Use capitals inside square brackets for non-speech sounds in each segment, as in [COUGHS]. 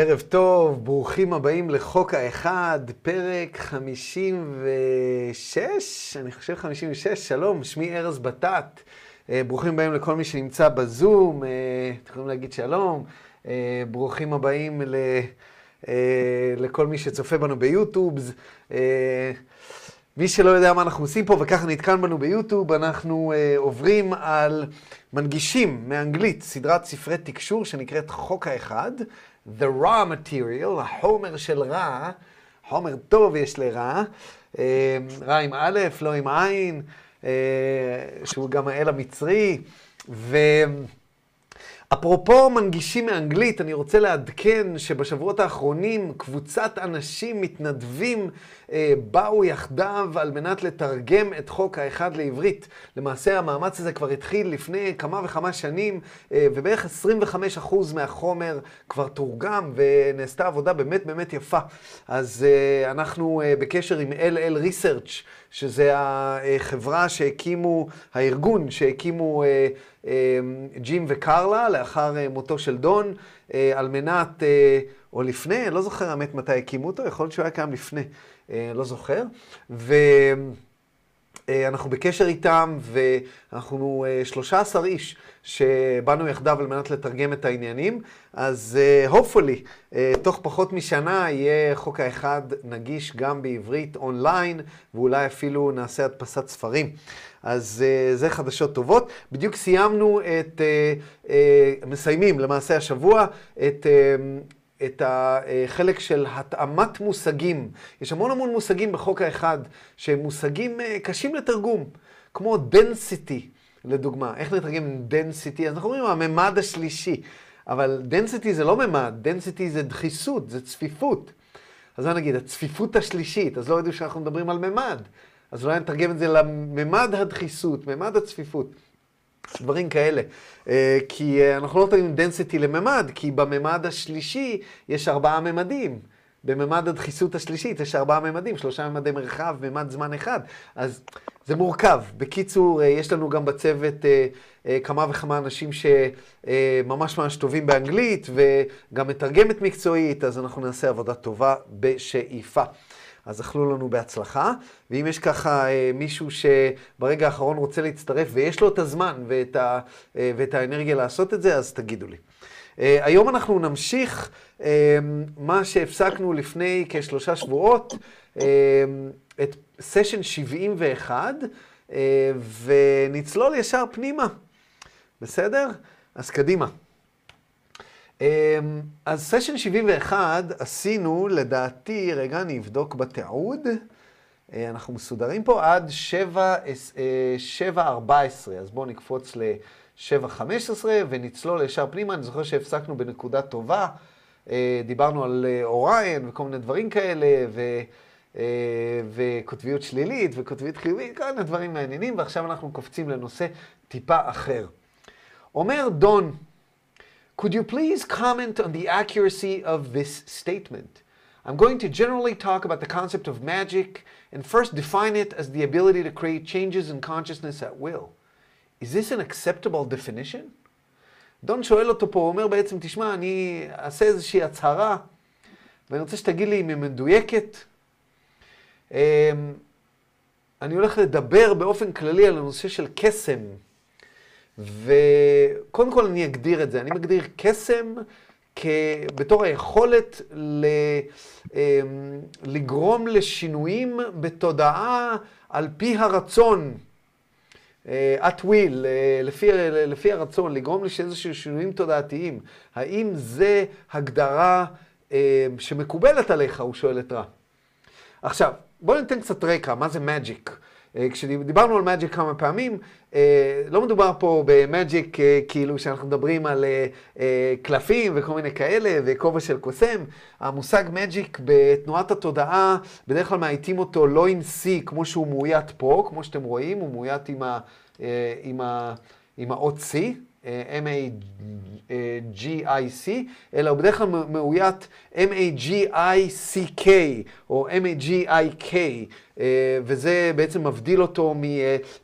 ערב טוב, ברוכים הבאים לחוק האחד, פרק 56, אני חושב 56, שלום, שמי ארז בטט. אה, ברוכים הבאים לכל מי שנמצא בזום, אה, אתם יכולים להגיד שלום. אה, ברוכים הבאים ל, לכל מי שצופה בנו ביוטיוב. מי שלא יודע מה אנחנו עושים פה וככה נתקן בנו ביוטיוב, אנחנו עוברים על מנגישים מאנגלית, סדרת ספרי תקשור שנקראת חוק האחד. The raw material, החומר של רע, חומר טוב יש לרע, אה, רע עם א', לא עם עין, אה, שהוא גם האל המצרי, ו... אפרופו מנגישים מאנגלית, אני רוצה לעדכן שבשבועות האחרונים קבוצת אנשים מתנדבים אה, באו יחדיו על מנת לתרגם את חוק האחד לעברית. למעשה המאמץ הזה כבר התחיל לפני כמה וכמה שנים, אה, ובערך 25% מהחומר כבר תורגם, ונעשתה עבודה באמת באמת יפה. אז אה, אנחנו אה, בקשר עם LL Research, שזה החברה שהקימו, הארגון שהקימו אה, אה, ג'ים וקרלה לאחר אה, מותו של דון, על מנת, או לפני, לא זוכר האמת מתי הקימו אותו, יכול להיות שהוא היה קיים לפני, לא זוכר. ו... אנחנו בקשר איתם, ואנחנו 13 איש שבאנו יחדיו על מנת לתרגם את העניינים. אז uh, hopefully, תוך פחות משנה יהיה חוק האחד נגיש גם בעברית אונליין, ואולי אפילו נעשה הדפסת ספרים. אז uh, זה חדשות טובות. בדיוק סיימנו את, uh, uh, מסיימים למעשה השבוע את... Uh, את החלק של התאמת מושגים. יש המון המון מושגים בחוק האחד שהם מושגים קשים לתרגום, כמו density, לדוגמה. איך נתרגם density? אז אנחנו אומרים הממד השלישי. אבל density זה לא ממד, density זה דחיסות, זה צפיפות. אז מה נגיד, הצפיפות השלישית, אז לא יודעים שאנחנו מדברים על ממד. אז אולי נתרגם את זה לממד הדחיסות, ממד הצפיפות. דברים כאלה. אה, כי אה, אנחנו לא נותנים density לממד, כי בממד השלישי יש ארבעה ממדים. בממד הדחיסות השלישית יש ארבעה ממדים, שלושה ממדי מרחב, ממד זמן אחד. אז זה מורכב. בקיצור, אה, יש לנו גם בצוות כמה וכמה אנשים שממש ממש טובים באנגלית, וגם מתרגמת מקצועית, אז אנחנו נעשה עבודה טובה בשאיפה. אז אכלו לנו בהצלחה, ואם יש ככה מישהו שברגע האחרון רוצה להצטרף ויש לו את הזמן ואת, ה, ואת האנרגיה לעשות את זה, אז תגידו לי. היום אנחנו נמשיך מה שהפסקנו לפני כשלושה שבועות, את סשן 71, אה, ונצלול ישר פנימה. בסדר? אז קדימה. אה, אז סשן 71 עשינו, לדעתי, רגע, אני אבדוק בתיעוד. אה, אנחנו מסודרים פה עד 7.14, אז בואו נקפוץ ל-7.15 ונצלול ישר פנימה. אני זוכר שהפסקנו בנקודה טובה, דיברנו על אוריין וכל מיני דברים כאלה, ו... וקוטביות שלילית וקוטביות חיובית, כל מיני דברים מעניינים, ועכשיו אנחנו קופצים לנושא טיפה אחר. אומר דון, could you please comment on the accuracy of this statement? I'm going to generally talk about the concept of magic and first define it as the ability to create changes in consciousness at will. Is this an acceptable definition? דון שואל אותו פה, הוא אומר בעצם, תשמע, אני אעשה איזושהי הצהרה, ואני רוצה שתגיד לי אם היא מדויקת, אמ, אני הולך לדבר באופן כללי על הנושא של קסם. וקודם כל אני אגדיר את זה. אני מגדיר קסם בתור היכולת ל, אמ, לגרום לשינויים בתודעה על פי הרצון. אה, at will, אה, לפי, לפי הרצון, לגרום לאיזשהם שינויים תודעתיים. האם זה הגדרה אה, שמקובלת עליך, הוא שואל את רע. עכשיו, בואו ניתן קצת רקע, מה זה. אה, כשדיברנו על מג'יק כמה פעמים, לא מדובר פה במג'יק אה, כאילו שאנחנו מדברים על קלפים וכל מיני כאלה וכובע של קוסם. המושג מג'יק בתנועת התודעה, בדרך כלל מאייתים אותו לא עם C כמו שהוא מאוית פה, כמו שאתם רואים, הוא מאוית עם, ה, עם האות C. M-A-G-I-C, אלא הוא בדרך כלל מאוית M-A-G-I-C-K או M-A-G-I-K, אה, וזה בעצם מבדיל אותו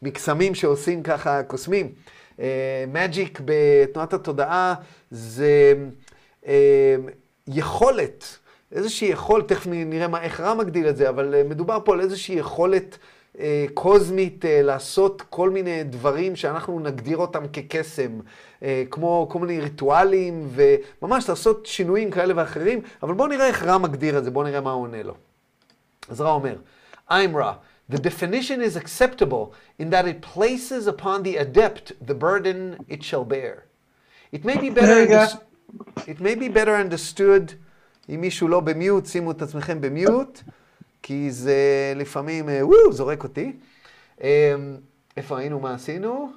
מקסמים שעושים ככה קוסמים. אה, בתנועת התודעה זה אה, יכולת, איזושהי יכולת, תכף נראה מה, איך רע מגדיל את זה, אבל אה, מדובר פה על איזושהי יכולת אה, קוזמית אה, לעשות כל מיני דברים שאנחנו נגדיר אותם כקסם, אה, כמו כל מיני ריטואלים, וממש לעשות שינויים כאלה ואחרים, אבל בואו נראה איך רע מגדיר את זה, בואו נראה מה הוא עונה לו. אז רע אומר, I'm רע. The definition is acceptable in that it places upon the adept the burden it shall bear. It may be better, it may be better understood, אם מישהו לא במיוט, שימו את עצמכם במיוט, כי זה לפעמים, אה, וואו, זורק אותי. אמ, איפה היינו, מה עשינו?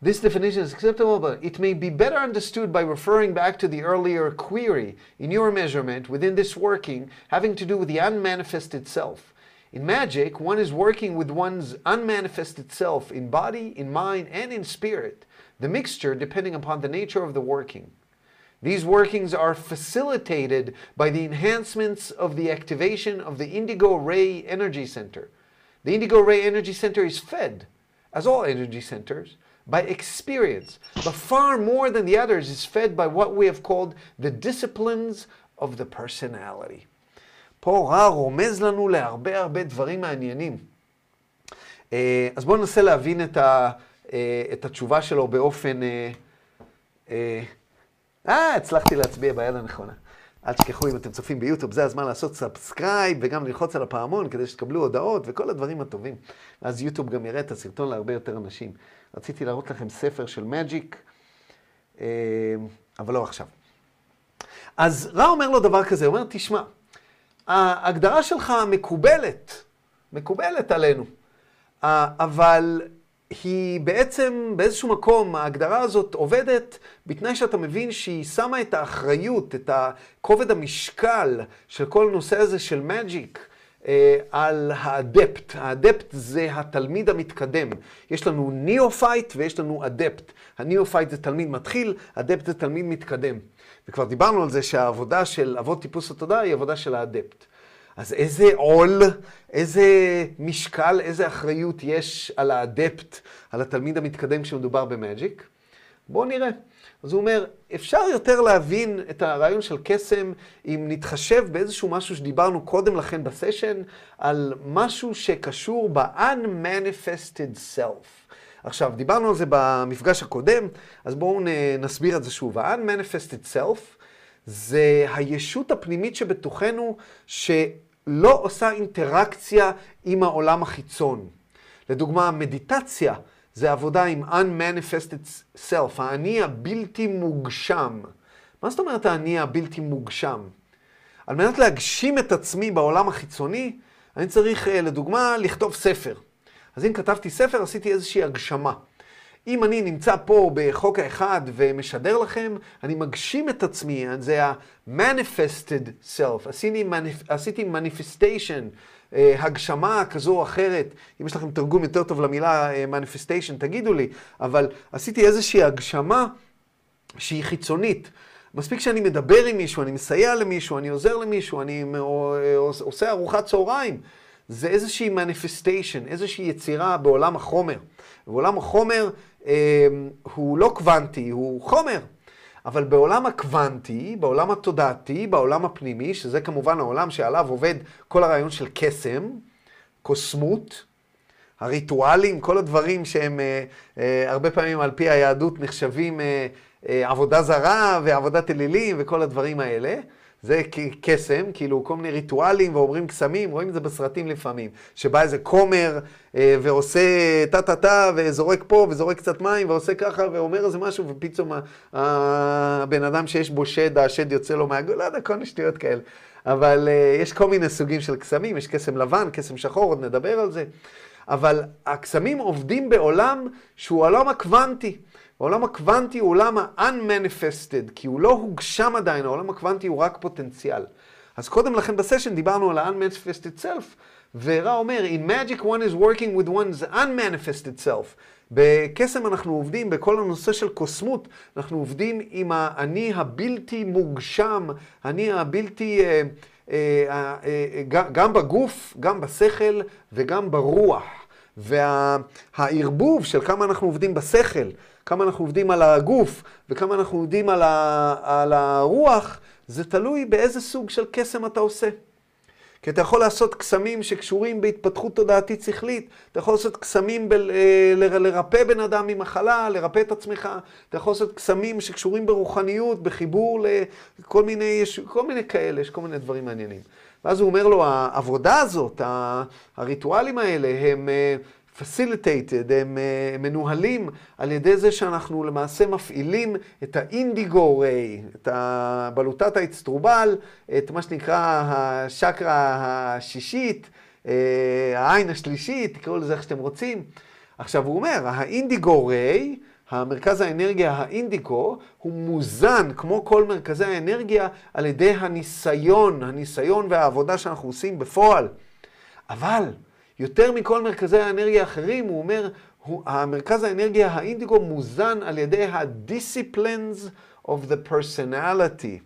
This definition is acceptable, but it may be better understood by referring back to the earlier query in your measurement within this working having to do with the unmanifested self. In magic, one is working with one's unmanifested self in body, in mind, and in spirit, the mixture depending upon the nature of the working. These workings are facilitated by the enhancements of the activation of the indigo ray energy center. The indigo ray energy center is fed, as all energy centers, by experience, but far more than the others is fed by what we have called the disciplines of the personality. פה רע רומז לנו להרבה הרבה דברים מעניינים. אז בואו ננסה להבין את, ה, את התשובה שלו באופן... אה, הצלחתי להצביע ביד הנכונה. אל תשכחו אם אתם צופים ביוטיוב, זה הזמן לעשות subscribe וגם ללחוץ על הפעמון כדי שתקבלו הודעות וכל הדברים הטובים. ואז יוטיוב גם יראה את הסרטון להרבה יותר אנשים. רציתי להראות לכם ספר של magic, אבל לא עכשיו. אז רע אומר לו דבר כזה, הוא אומר, תשמע, ההגדרה שלך מקובלת, מקובלת עלינו, אבל היא בעצם באיזשהו מקום, ההגדרה הזאת עובדת בתנאי שאתה מבין שהיא שמה את האחריות, את כובד המשקל של כל הנושא הזה של מג'יק. על האדפט. האדפט זה התלמיד המתקדם. יש לנו neophyte ויש לנו adept. ה neophyte זה תלמיד מתחיל, adept זה תלמיד מתקדם. וכבר דיברנו על זה שהעבודה של אבות טיפוס התודעה היא עבודה של ה adept. אז איזה עול, איזה משקל, איזה אחריות יש על ה adept, על התלמיד המתקדם כשמדובר ב magic? בואו נראה. אז הוא אומר, אפשר יותר להבין את הרעיון של קסם אם נתחשב באיזשהו משהו שדיברנו קודם לכן בסשן, על משהו שקשור ב-unmanifested self. עכשיו, דיברנו על זה במפגש הקודם, אז בואו נסביר את זה שוב. ה-unmanifested self זה הישות הפנימית שבתוכנו שלא עושה אינטראקציה עם העולם החיצון. לדוגמה, מדיטציה זה עבודה עם unmanifested self, האני הבלתי מוגשם. מה זאת אומרת האני הבלתי מוגשם? על מנת להגשים את עצמי בעולם החיצוני, אני צריך, לדוגמה, לכתוב ספר. אז אם כתבתי ספר, עשיתי איזושהי הגשמה. אם אני נמצא פה בחוק האחד ומשדר לכם, אני מגשים את עצמי, זה ה-manifested self, עשיתי, עשיתי manifestation, הגשמה כזו או אחרת, אם יש לכם תרגום יותר טוב למילה manifestation, תגידו לי, אבל עשיתי איזושהי הגשמה שהיא חיצונית. מספיק שאני מדבר עם מישהו, אני מסייע למישהו, אני עוזר למישהו, אני עושה ארוחת צהריים. זה איזושהי manifestation, איזושהי יצירה בעולם החומר. בעולם החומר אה, הוא לא קוונטי, הוא חומר. אבל בעולם הקוונטי, בעולם התודעתי, בעולם הפנימי, שזה כמובן העולם שעליו עובד כל הרעיון של קסם, קוסמות, הריטואלים, כל הדברים שהם אה, אה, הרבה פעמים על פי היהדות נחשבים אה, אה, עבודה זרה ועבודת אלילים וכל הדברים האלה. זה קסם, כאילו כל מיני ריטואלים ואומרים קסמים, רואים את זה בסרטים לפעמים, שבא איזה כומר אה, ועושה טה-טה-טה וזורק פה וזורק קצת מים ועושה ככה ואומר איזה משהו ופתאום הבן אדם שיש בו שד, השד יוצא לו מהגול, לא יודע, כל מיני שטויות כאלה. אבל אה, יש כל מיני סוגים של קסמים, יש קסם לבן, קסם שחור, עוד נדבר על זה. אבל הקסמים עובדים בעולם שהוא העולם הקוונטי. העולם הקוונטי הוא עולם ה-unmanifested, כי הוא לא הוגשם עדיין, העולם הקוונטי הוא רק פוטנציאל. אז קודם לכן בסשן דיברנו על ה-unmanifested self, ורע אומר, in magic one is working with one's unmanifested self. בקסם אנחנו עובדים, בכל הנושא של קוסמות, אנחנו עובדים עם האני הבלתי מוגשם, אני הבלתי, אה, אה, אה, גם בגוף, גם בשכל וגם ברוח. והערבוב של כמה אנחנו עובדים בשכל, כמה אנחנו עובדים על הגוף, וכמה אנחנו עובדים על, ה, על הרוח, זה תלוי באיזה סוג של קסם אתה עושה. כי אתה יכול לעשות קסמים שקשורים בהתפתחות תודעתית שכלית, אתה יכול לעשות קסמים ב- אה, ל- לרפא בן אדם ממחלה, לרפא את עצמך, אתה יכול לעשות קסמים שקשורים ברוחניות, בחיבור לכל מיני, יש כל מיני כאלה, יש כל מיני דברים מעניינים. ואז הוא אומר לו, העבודה הזאת, הריטואלים האלה, הם אה, facilitated, הם uh, מנוהלים על ידי זה שאנחנו למעשה מפעילים את האינדיגו ריי, את בלוטת האצטרובל, את מה שנקרא השקרה השישית, uh, העין השלישית, תקראו לזה איך שאתם רוצים. עכשיו הוא אומר, האינדיגו ריי, המרכז האנרגיה האינדיגו, הוא מוזן, כמו כל מרכזי האנרגיה, על ידי הניסיון, הניסיון והעבודה שאנחנו עושים בפועל. אבל יותר מכל מרכזי האנרגיה האחרים, הוא אומר, הוא, המרכז האנרגיה האינדיגו מוזן על ידי ה-disciplines of the personality.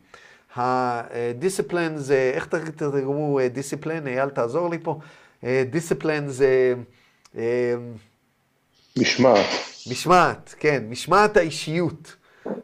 ה-disciplines, איך תרגמו דיסציפלין? אייל, תעזור לי פה. דיסציפלין זה... משמעת. משמעת, כן, משמעת האישיות.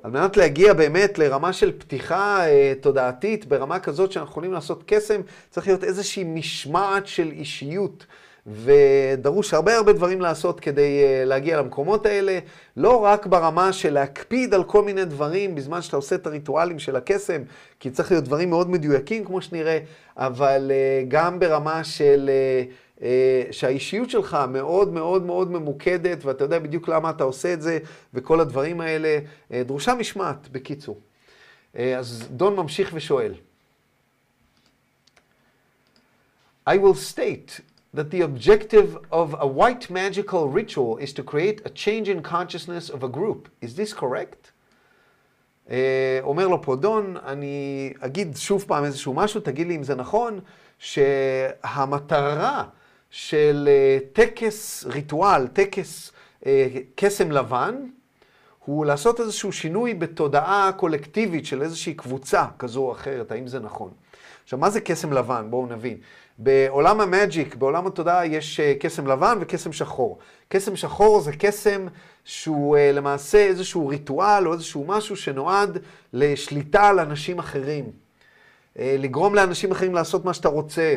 על מנת להגיע באמת לרמה של פתיחה אה, תודעתית, ברמה כזאת שאנחנו יכולים לעשות קסם, צריך להיות איזושהי משמעת של אישיות. ודרוש הרבה הרבה דברים לעשות כדי uh, להגיע למקומות האלה, לא רק ברמה של להקפיד על כל מיני דברים בזמן שאתה עושה את הריטואלים של הקסם, כי צריך להיות דברים מאוד מדויקים כמו שנראה, אבל uh, גם ברמה של... Uh, שהאישיות שלך מאוד מאוד מאוד ממוקדת, ואתה יודע בדיוק למה אתה עושה את זה, וכל הדברים האלה. דרושה משמעת, בקיצור. אז דון ממשיך ושואל. I will state that the objective of a white magical ritual is to create a change in consciousness of a group. Is this correct? Uh, אומר לו פה דון, אני אגיד שוב פעם איזשהו משהו, תגיד לי אם זה נכון, שהמטרה של uh, טקס ריטואל, טקס uh, קסם לבן, הוא לעשות איזשהו שינוי בתודעה קולקטיבית של איזושהי קבוצה כזו או אחרת, האם זה נכון? עכשיו, מה זה קסם לבן? בואו נבין. בעולם המאג'יק, בעולם התודעה, יש אה, קסם לבן וקסם שחור. קסם שחור זה קסם שהוא אה, למעשה איזשהו ריטואל או איזשהו משהו שנועד לשליטה על אנשים אחרים. אה, לגרום לאנשים אחרים לעשות מה שאתה רוצה.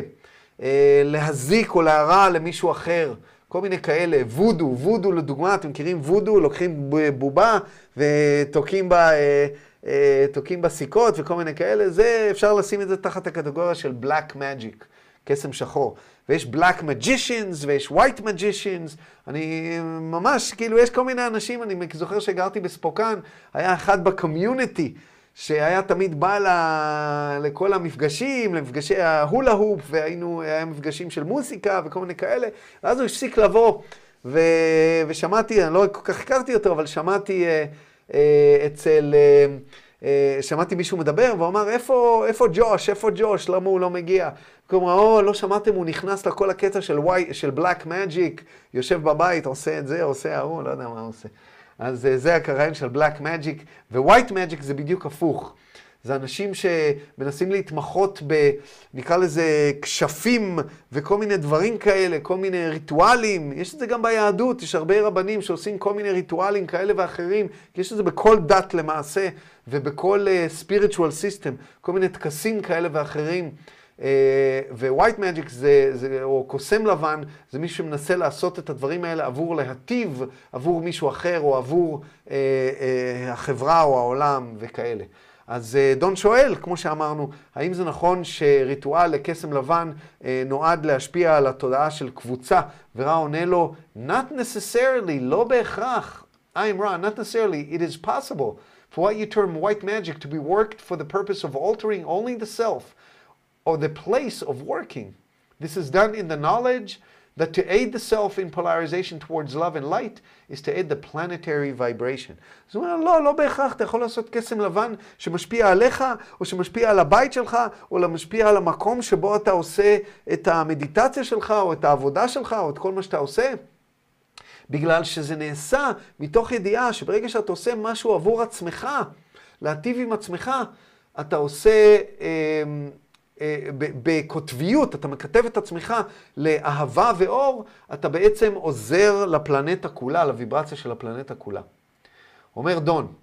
להזיק או להרע למישהו אחר. כל מיני כאלה. וודו, וודו לדוגמה, אתם מכירים וודו? לוקחים בובה ותוקעים בה... בה סיכות וכל מיני כאלה, זה, אפשר לשים את זה תחת הקטגוריה של Black Magic. קסם שחור. ויש Black Magicians ויש White Magicians. אני ממש, כאילו, יש כל מיני אנשים, אני זוכר שגרתי בספוקן, היה אחד בקומיוניטי. שהיה תמיד בא ל... לכל המפגשים, למפגשי ההולה הופ, והיינו, היה מפגשים של מוסיקה וכל מיני כאלה, ואז הוא הפסיק לבוא, ו... ושמעתי, אני לא כל כך הכרתי אותו, אבל שמעתי אה, אה, אצל... אה, שמעתי מישהו מדבר, והוא אמר, איפה, איפה ג'וש? איפה ג'וש? למה הוא לא מגיע? כלומר, או, לא שמעתם, הוא נכנס לכל הקטע של, ווי, של בלק מג'יק, יושב בבית, עושה את זה, עושה ההוא, לא יודע מה הוא עושה. אז אה, זה הקריים של בלק מג'יק, ווייט מג'יק זה בדיוק הפוך. זה אנשים שמנסים להתמחות ב, נקרא לזה, כשפים וכל מיני דברים כאלה, כל מיני ריטואלים. יש את זה גם ביהדות, יש הרבה רבנים שעושים כל מיני ריטואלים כאלה ואחרים, יש את זה בכל דת למעשה, ובכל uh, spiritual system, כל מיני טקסים כאלה ואחרים. Uh, ווייט מג'יק זה, זה, או קוסם לבן, זה מי שמנסה לעשות את הדברים האלה עבור להטיב, עבור מישהו אחר, או עבור uh, uh, החברה או העולם וכאלה. אז אה, דון שואל, כמו שאמרנו, האם זה נכון שריטואל לקסם לבן אה, נועד להשפיע על התודעה של קבוצה? ורע עונה לו, not necessarily, לא בהכרח. I'm wrong, not necessarily, it is possible for what you term white magic to be worked for the purpose of altering only the self or the place of working. This is done in the knowledge that to aid the self in polarization towards love and light is to aid the planetary vibration. זאת אומרת, לא, לא בהכרח, אתה יכול לעשות קסם לבן שמשפיע עליך, או שמשפיע על הבית שלך, או משפיע על המקום שבו אתה עושה את המדיטציה שלך, או את העבודה שלך, או את כל מה שאתה עושה. בגלל שזה נעשה מתוך ידיעה שברגע שאתה עושה משהו עבור עצמך, להטיב עם עצמך, אתה עושה... אה, בקוטביות, אתה מקטב את עצמך לאהבה ואור, אתה בעצם עוזר לפלנטה כולה, לוויברציה של הפלנטה כולה. אומר דון,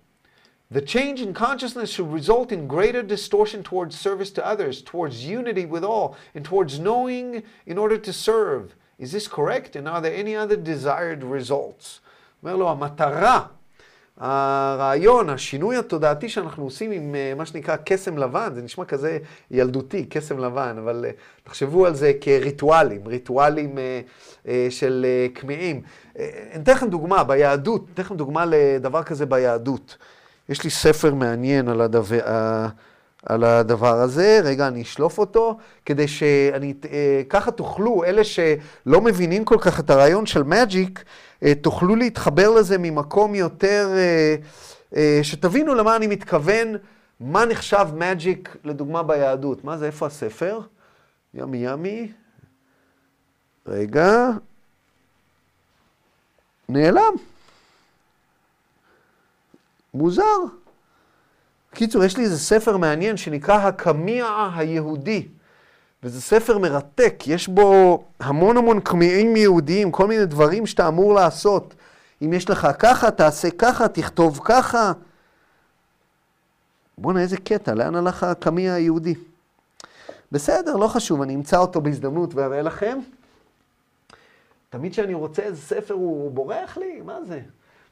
The change in consciousness should result in greater distortion towards service to others, towards unity with all, and towards knowing in order to serve. Is this correct? And are there any other desired results? אומר לו, המטרה, הרעיון, השינוי התודעתי שאנחנו עושים עם אה, מה שנקרא קסם לבן, זה נשמע כזה ילדותי, קסם לבן, אבל אה, תחשבו על זה כריטואלים, ריטואלים אה, של כמהים. אני אתן לכם דוגמה, ביהדות, אתן לכם דוגמה לדבר כזה ביהדות. יש לי ספר מעניין על הדבר, על הדבר הזה, רגע, אני אשלוף אותו, כדי שאני, ככה תוכלו, אלה שלא מבינים כל כך את הרעיון של מג'יק, תוכלו להתחבר לזה ממקום יותר, שתבינו למה אני מתכוון, מה נחשב מג'יק, לדוגמה, ביהדות. מה זה, איפה הספר? ימי ימי. רגע. נעלם. מוזר. קיצור, יש לי איזה ספר מעניין שנקרא הקמיע היהודי, וזה ספר מרתק, יש בו המון המון קמיעים יהודיים, כל מיני דברים שאתה אמור לעשות. אם יש לך ככה, תעשה ככה, תכתוב ככה. בואנה, איזה קטע, לאן הלך הקמיע היהודי? בסדר, לא חשוב, אני אמצא אותו בהזדמנות ואראה לכם. תמיד כשאני רוצה איזה ספר, הוא בורח לי? מה זה?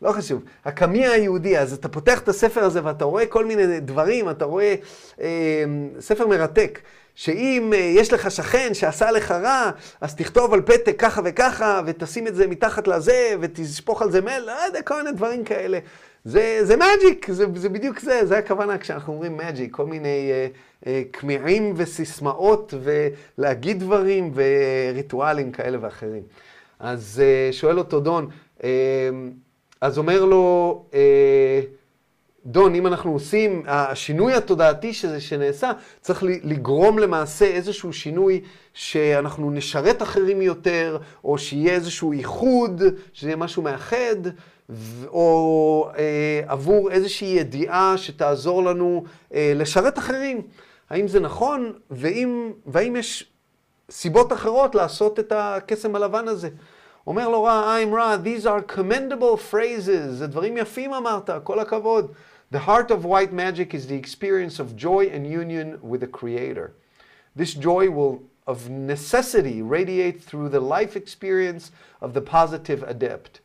לא חשוב. הקמיע היהודי, אז אתה פותח את הספר הזה ואתה רואה כל מיני דברים, אתה רואה אה, ספר מרתק. שאם אה, יש לך שכן שעשה לך רע, אז תכתוב על פתק ככה וככה, ותשים את זה מתחת לזה, ותשפוך על זה מל, לא יודע, כל מיני דברים כאלה. זה, זה מג'יק, זה, זה בדיוק זה, זה הכוונה כשאנחנו אומרים מג'יק, כל מיני אה, אה, קמיעים וסיסמאות, ולהגיד דברים וריטואלים כאלה ואחרים. אז אה, שואל אותו דון, אה, אז אומר לו, אה, דון, אם אנחנו עושים, השינוי התודעתי שזה שנעשה, צריך לגרום למעשה איזשהו שינוי שאנחנו נשרת אחרים יותר, או שיהיה איזשהו איחוד, שיהיה משהו מאחד, או אה, עבור איזושהי ידיעה שתעזור לנו אה, לשרת אחרים. האם זה נכון, ואם, והאם יש סיבות אחרות לעשות את הקסם הלבן הזה? אומר לו רע, I'm רע, these are commendable phrases, זה דברים יפים אמרת, כל הכבוד. The heart of white magic is the experience of joy and union with the Creator. This joy will, of necessity, radiate through the life experience of the positive adept.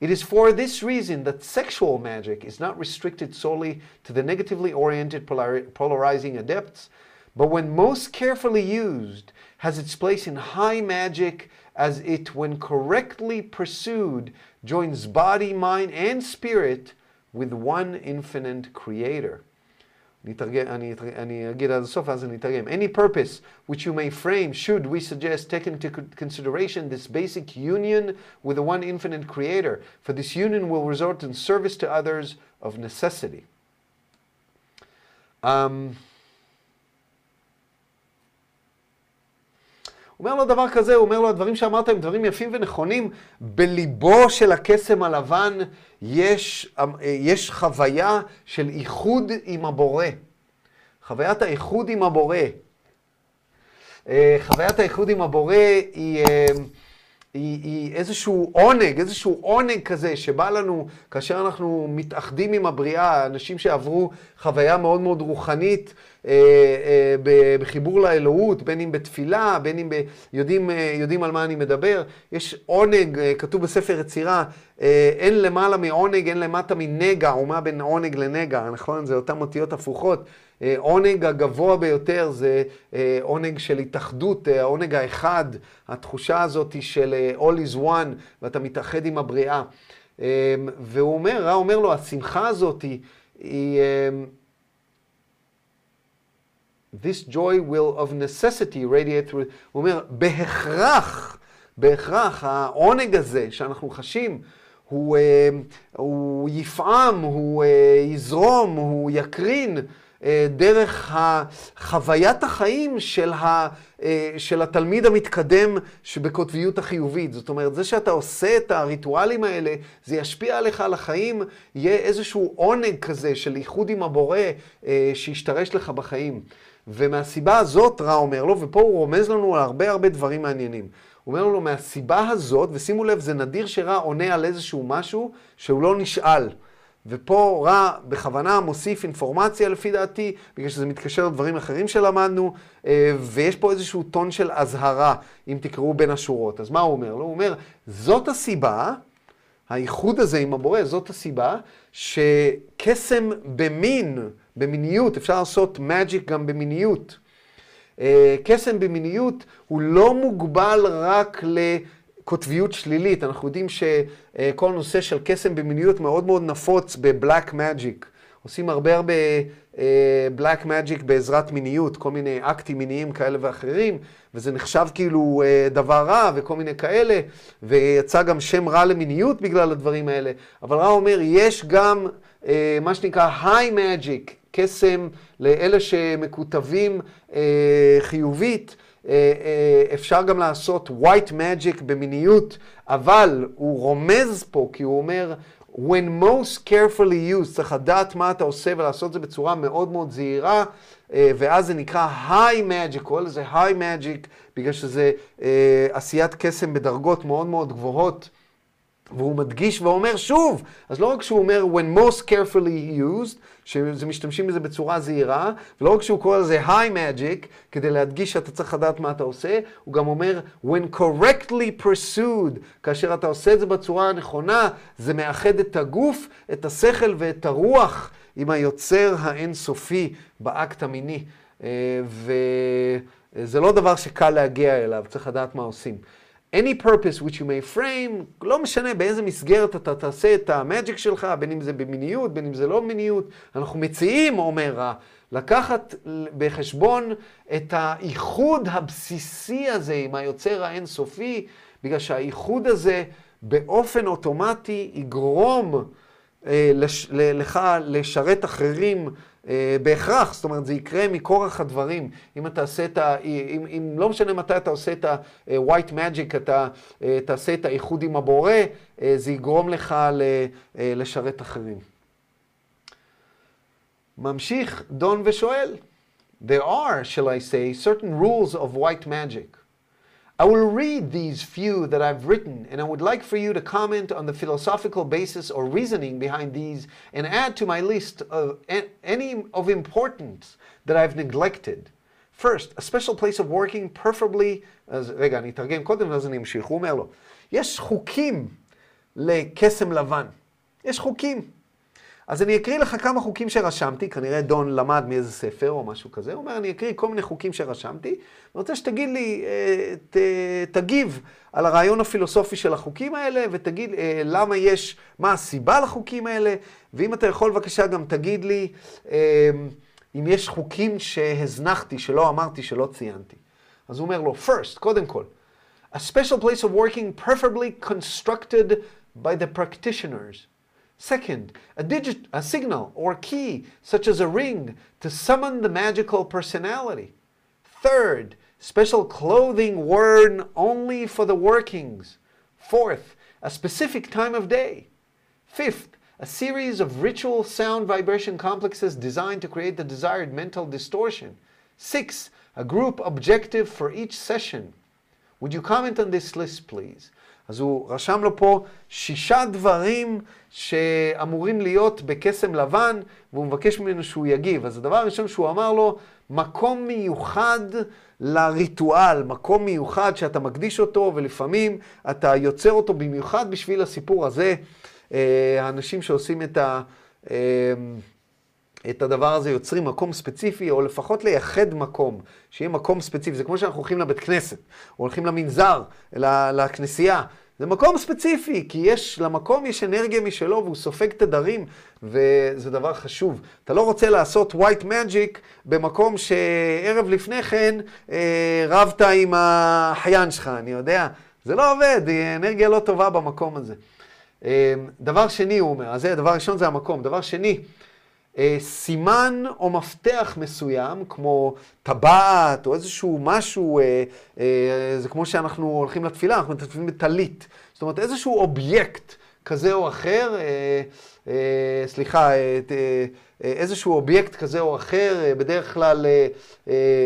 It is for this reason that sexual magic is not restricted solely to the negatively oriented polarizing adepts, but when most carefully used, has its place in high magic as it, when correctly pursued, joins body, mind, and spirit with one infinite creator. אני אגיד עד הסוף, אז אני אתרגם. Any purpose which you may frame should, we suggest, take into consideration this basic union with the one infinite creator, for this union will result in service to others of necessity. Um, אומר לו דבר כזה, הוא אומר לו, הדברים שאמרת הם דברים יפים ונכונים, בליבו של הקסם הלבן יש, יש חוויה של איחוד עם הבורא. חוויית האיחוד עם הבורא. אה, חוויית האיחוד עם הבורא היא... היא, היא איזשהו עונג, איזשהו עונג כזה שבא לנו כאשר אנחנו מתאחדים עם הבריאה, אנשים שעברו חוויה מאוד מאוד רוחנית אה, אה, בחיבור לאלוהות, בין אם בתפילה, בין אם ב... יודעים, אה, יודעים על מה אני מדבר. יש עונג, אה, כתוב בספר יצירה, אה, אין למעלה מעונג, אין למטה מנגע, או מה בין עונג לנגע, נכון? זה אותן אותיות הפוכות. אה, עונג הגבוה ביותר זה אה, עונג של התאחדות, אה, העונג האחד, התחושה הזאת של all is one, ואתה מתאחד עם הבריאה. והוא אומר, רע אומר לו, השמחה הזאת היא, היא This joy will of necessity radiate through, הוא אומר, בהכרח, בהכרח, העונג הזה שאנחנו חשים, הוא, הוא יפעם, הוא יזרום, הוא יקרין אה, דרך חוויית החיים של, ה, אה, של התלמיד המתקדם שבקוטביות החיובית. זאת אומרת, זה שאתה עושה את הריטואלים האלה, זה ישפיע עליך על החיים, יהיה איזשהו עונג כזה של איחוד עם הבורא אה, שישתרש לך בחיים. ומהסיבה הזאת, רע אומר לו, ופה הוא רומז לנו על הרבה הרבה דברים מעניינים. הוא אומר לנו, מהסיבה הזאת, ושימו לב, זה נדיר שרע עונה על איזשהו משהו שהוא לא נשאל. ופה רע בכוונה מוסיף אינפורמציה לפי דעתי, בגלל שזה מתקשר לדברים אחרים שלמדנו, אה, ויש פה איזשהו טון של אזהרה, אם תקראו בין השורות. אז מה הוא אומר? הוא אומר, זאת הסיבה, האיחוד הזה עם הבורא, זאת הסיבה שקסם במין, במיניות, אפשר לעשות מג'יק גם במיניות. אה, קסם במיניות הוא לא מוגבל רק לקוטביות שלילית. אנחנו יודעים שכל נושא של קסם במיניות מאוד מאוד נפוץ בבלק מג'יק. עושים הרבה הרבה בלק uh, מג'יק בעזרת מיניות, כל מיני אקטים מיניים כאלה ואחרים, וזה נחשב כאילו uh, דבר רע וכל מיני כאלה, ויצא גם שם רע למיניות בגלל הדברים האלה. אבל רע אומר, יש גם uh, מה שנקרא היי מג'יק, קסם לאלה שמקוטבים אה, חיובית. אה, אה, אפשר גם לעשות white magic במיניות, אבל הוא רומז פה, כי הוא אומר, when most carefully used, צריך לדעת מה אתה עושה ולעשות את זה בצורה מאוד מאוד זהירה, אה, ואז זה נקרא high magic, קורא לזה high magic, בגלל שזה עשיית קסם בדרגות מאוד מאוד גבוהות. והוא מדגיש ואומר שוב, אז לא רק שהוא אומר when most carefully used, שזה משתמשים בזה בצורה זהירה, ולא רק שהוא קורא לזה high magic, כדי להדגיש שאתה צריך לדעת מה אתה עושה, הוא גם אומר when correctly pursued, כאשר אתה עושה את זה בצורה הנכונה, זה מאחד את הגוף, את השכל ואת הרוח עם היוצר האינסופי באקט המיני. אה, וזה לא דבר שקל להגיע אליו, צריך לדעת מה עושים. Any purpose which you may frame, לא משנה באיזה מסגרת אתה תעשה את המאג'יק שלך, בין אם זה במיניות, בין אם זה לא במיניות. אנחנו מציעים, אומר רע, לקחת בחשבון את האיחוד הבסיסי הזה עם היוצר האינסופי, בגלל שהאיחוד הזה באופן אוטומטי יגרום אה, לש, לך לשרת אחרים בהכרח, זאת אומרת, זה יקרה מכורח הדברים. אם אתה עושה את ה... אם, אם לא משנה מתי אתה עושה את ה-white magic, אתה אה, תעשה את האיחוד עם הבורא, אה, זה יגרום לך לשרת אחרים. ממשיך דון ושואל, There are, shall I say, certain rules of white magic. I will read these few that I've written, and I would like for you to comment on the philosophical basis or reasoning behind these and add to my list of any of importance that I've neglected. First, a special place of working, preferably, אז רגע, אני אתרגם קודם ואז אני אמשיך. הוא אומר לו, יש חוקים לקסם לבן. יש חוקים. אז אני אקריא לך כמה חוקים שרשמתי, כנראה דון למד מאיזה ספר או משהו כזה, הוא אומר, אני אקריא כל מיני חוקים שרשמתי, אני רוצה שתגיד לי, אה, ת, תגיב על הרעיון הפילוסופי של החוקים האלה, ותגיד אה, למה יש, מה הסיבה לחוקים האלה, ואם אתה יכול בבקשה גם תגיד לי אה, אם יש חוקים שהזנחתי, שלא אמרתי, שלא ציינתי. אז הוא אומר לו, first, קודם כל, a special place of working preferably constructed by the practitioners. Second, a digit, a signal or key, such as a ring, to summon the magical personality. Third, special clothing worn only for the workings. Fourth, a specific time of day. Fifth, a series of ritual sound vibration complexes designed to create the desired mental distortion. Six, a group objective for each session. Would you comment on this list, please? אז הוא רשם לו פה שישה דברים שאמורים להיות בקסם לבן, והוא מבקש ממנו שהוא יגיב. אז הדבר הראשון שהוא אמר לו, מקום מיוחד לריטואל, מקום מיוחד שאתה מקדיש אותו, ולפעמים אתה יוצר אותו במיוחד בשביל הסיפור הזה. אה, האנשים שעושים את ה... אה, את הדבר הזה יוצרים מקום ספציפי, או לפחות לייחד מקום, שיהיה מקום ספציפי. זה כמו שאנחנו הולכים לבית כנסת, או הולכים למנזר, לכנסייה. זה מקום ספציפי, כי יש, למקום יש אנרגיה משלו והוא סופג תדרים, וזה דבר חשוב. אתה לא רוצה לעשות white magic במקום שערב לפני כן אה, רבת עם החיין שלך, אני יודע. זה לא עובד, אנרגיה לא טובה במקום הזה. אה, דבר שני, הוא אומר, אז זה, דבר ראשון זה המקום. דבר שני, אה, סימן או מפתח מסוים, כמו טבעת או איזשהו משהו, אה, אה, זה כמו שאנחנו הולכים לתפילה, אנחנו מתפלים בטלית. זאת אומרת, איזשהו אובייקט כזה או אחר, סליחה, איזשהו אובייקט כזה או אחר, בדרך כלל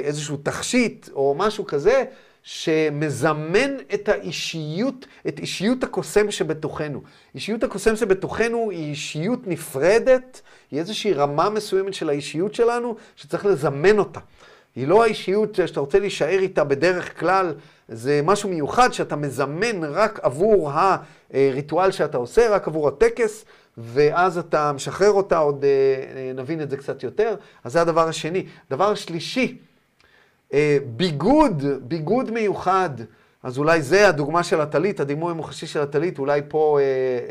איזשהו תכשיט או משהו כזה, שמזמן את האישיות, את אישיות הקוסם שבתוכנו. אישיות הקוסם שבתוכנו היא אישיות נפרדת, היא איזושהי רמה מסוימת של האישיות שלנו שצריך לזמן אותה. היא לא האישיות שאתה רוצה להישאר איתה בדרך כלל, זה משהו מיוחד שאתה מזמן רק עבור הריטואל שאתה עושה, רק עבור הטקס, ואז אתה משחרר אותה, עוד אה, נבין את זה קצת יותר. אז זה הדבר השני. דבר השלישי, אה, ביגוד, ביגוד מיוחד. אז אולי זה הדוגמה של הטלית, הדימוי המוחשי של הטלית, אולי פה אה,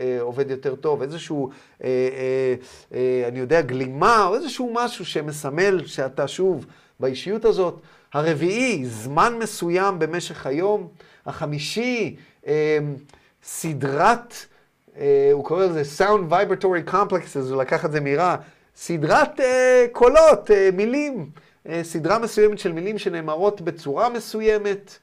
אה, עובד יותר טוב. איזשהו, אה, אה, אה, אני יודע, גלימה, או איזשהו משהו שמסמל שאתה שוב באישיות הזאת. הרביעי, זמן מסוים במשך היום. החמישי, אה, סדרת, אה, הוא קורא לזה Sound Vibratory Complexes, הוא לקח את זה מרע, סדרת אה, קולות, אה, מילים. אה, סדרה מסוימת של מילים שנאמרות בצורה מסוימת,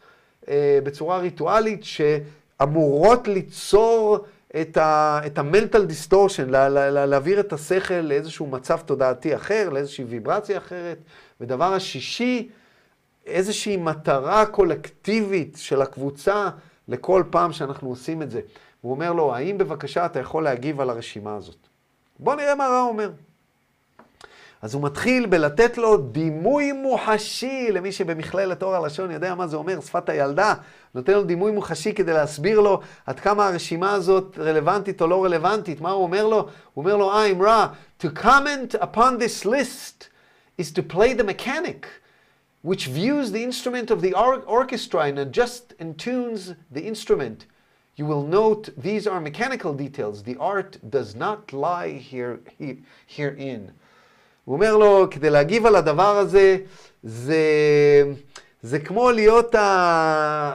אה, בצורה ריטואלית, שאמורות ליצור את ה-mental distortion, לה, לה, לה, להעביר את השכל לאיזשהו מצב תודעתי אחר, לאיזושהי ויברציה אחרת. ודבר השישי, איזושהי מטרה קולקטיבית של הקבוצה לכל פעם שאנחנו עושים את זה. הוא אומר לו, האם בבקשה אתה יכול להגיב על הרשימה הזאת? בוא נראה מה רע אומר. אז הוא מתחיל בלתת לו דימוי מוחשי, למי שבמכללת אור הלשון יודע מה זה אומר, שפת הילדה, נותן לו דימוי מוחשי כדי להסביר לו עד כמה הרשימה הזאת רלוונטית או לא רלוונטית. מה הוא אומר לו? הוא אומר לו, I'm רע, to comment upon this list is to play the mechanic, which views the instrument of the or orchestra and adjusts and tunes the instrument. You will note these are mechanical details. The art does not lie here, here, herein. הוא אומר לו, כדי להגיב על הדבר הזה, זה, זה כמו להיות ה...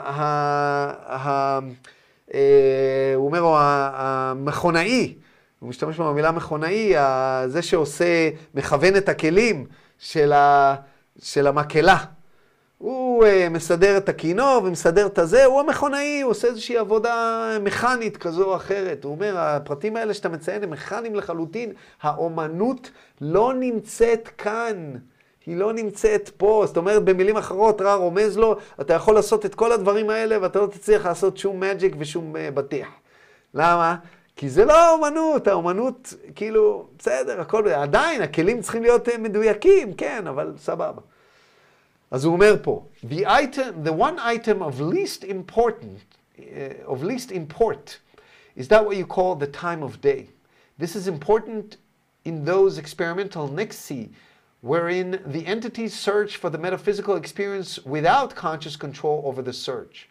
ה, ה אה, הוא אומר המכונאי, הוא משתמש במילה מכונאי, זה שעושה, מכוון את הכלים של, ה, של המקהלה. Uh, מסדר את הכינור ומסדר את הזה, הוא המכונאי, הוא עושה איזושהי עבודה מכנית כזו או אחרת. הוא אומר, הפרטים האלה שאתה מציין הם מכניים לחלוטין. האומנות לא נמצאת כאן, היא לא נמצאת פה. זאת אומרת, במילים אחרות, רע רומז לו, אתה יכול לעשות את כל הדברים האלה ואתה לא תצליח לעשות שום מג'יק ושום uh, בטיח. למה? כי זה לא האומנות, האומנות, כאילו, בסדר, הכל, עדיין, הכלים צריכים להיות uh, מדויקים, כן, אבל סבבה. אז הוא אומר פה, the item, the one item of least important, uh, of least import, is that what you call the time of day. This is important in those experimental nixie, wherein the entities search for the metaphysical experience without conscious control over the search.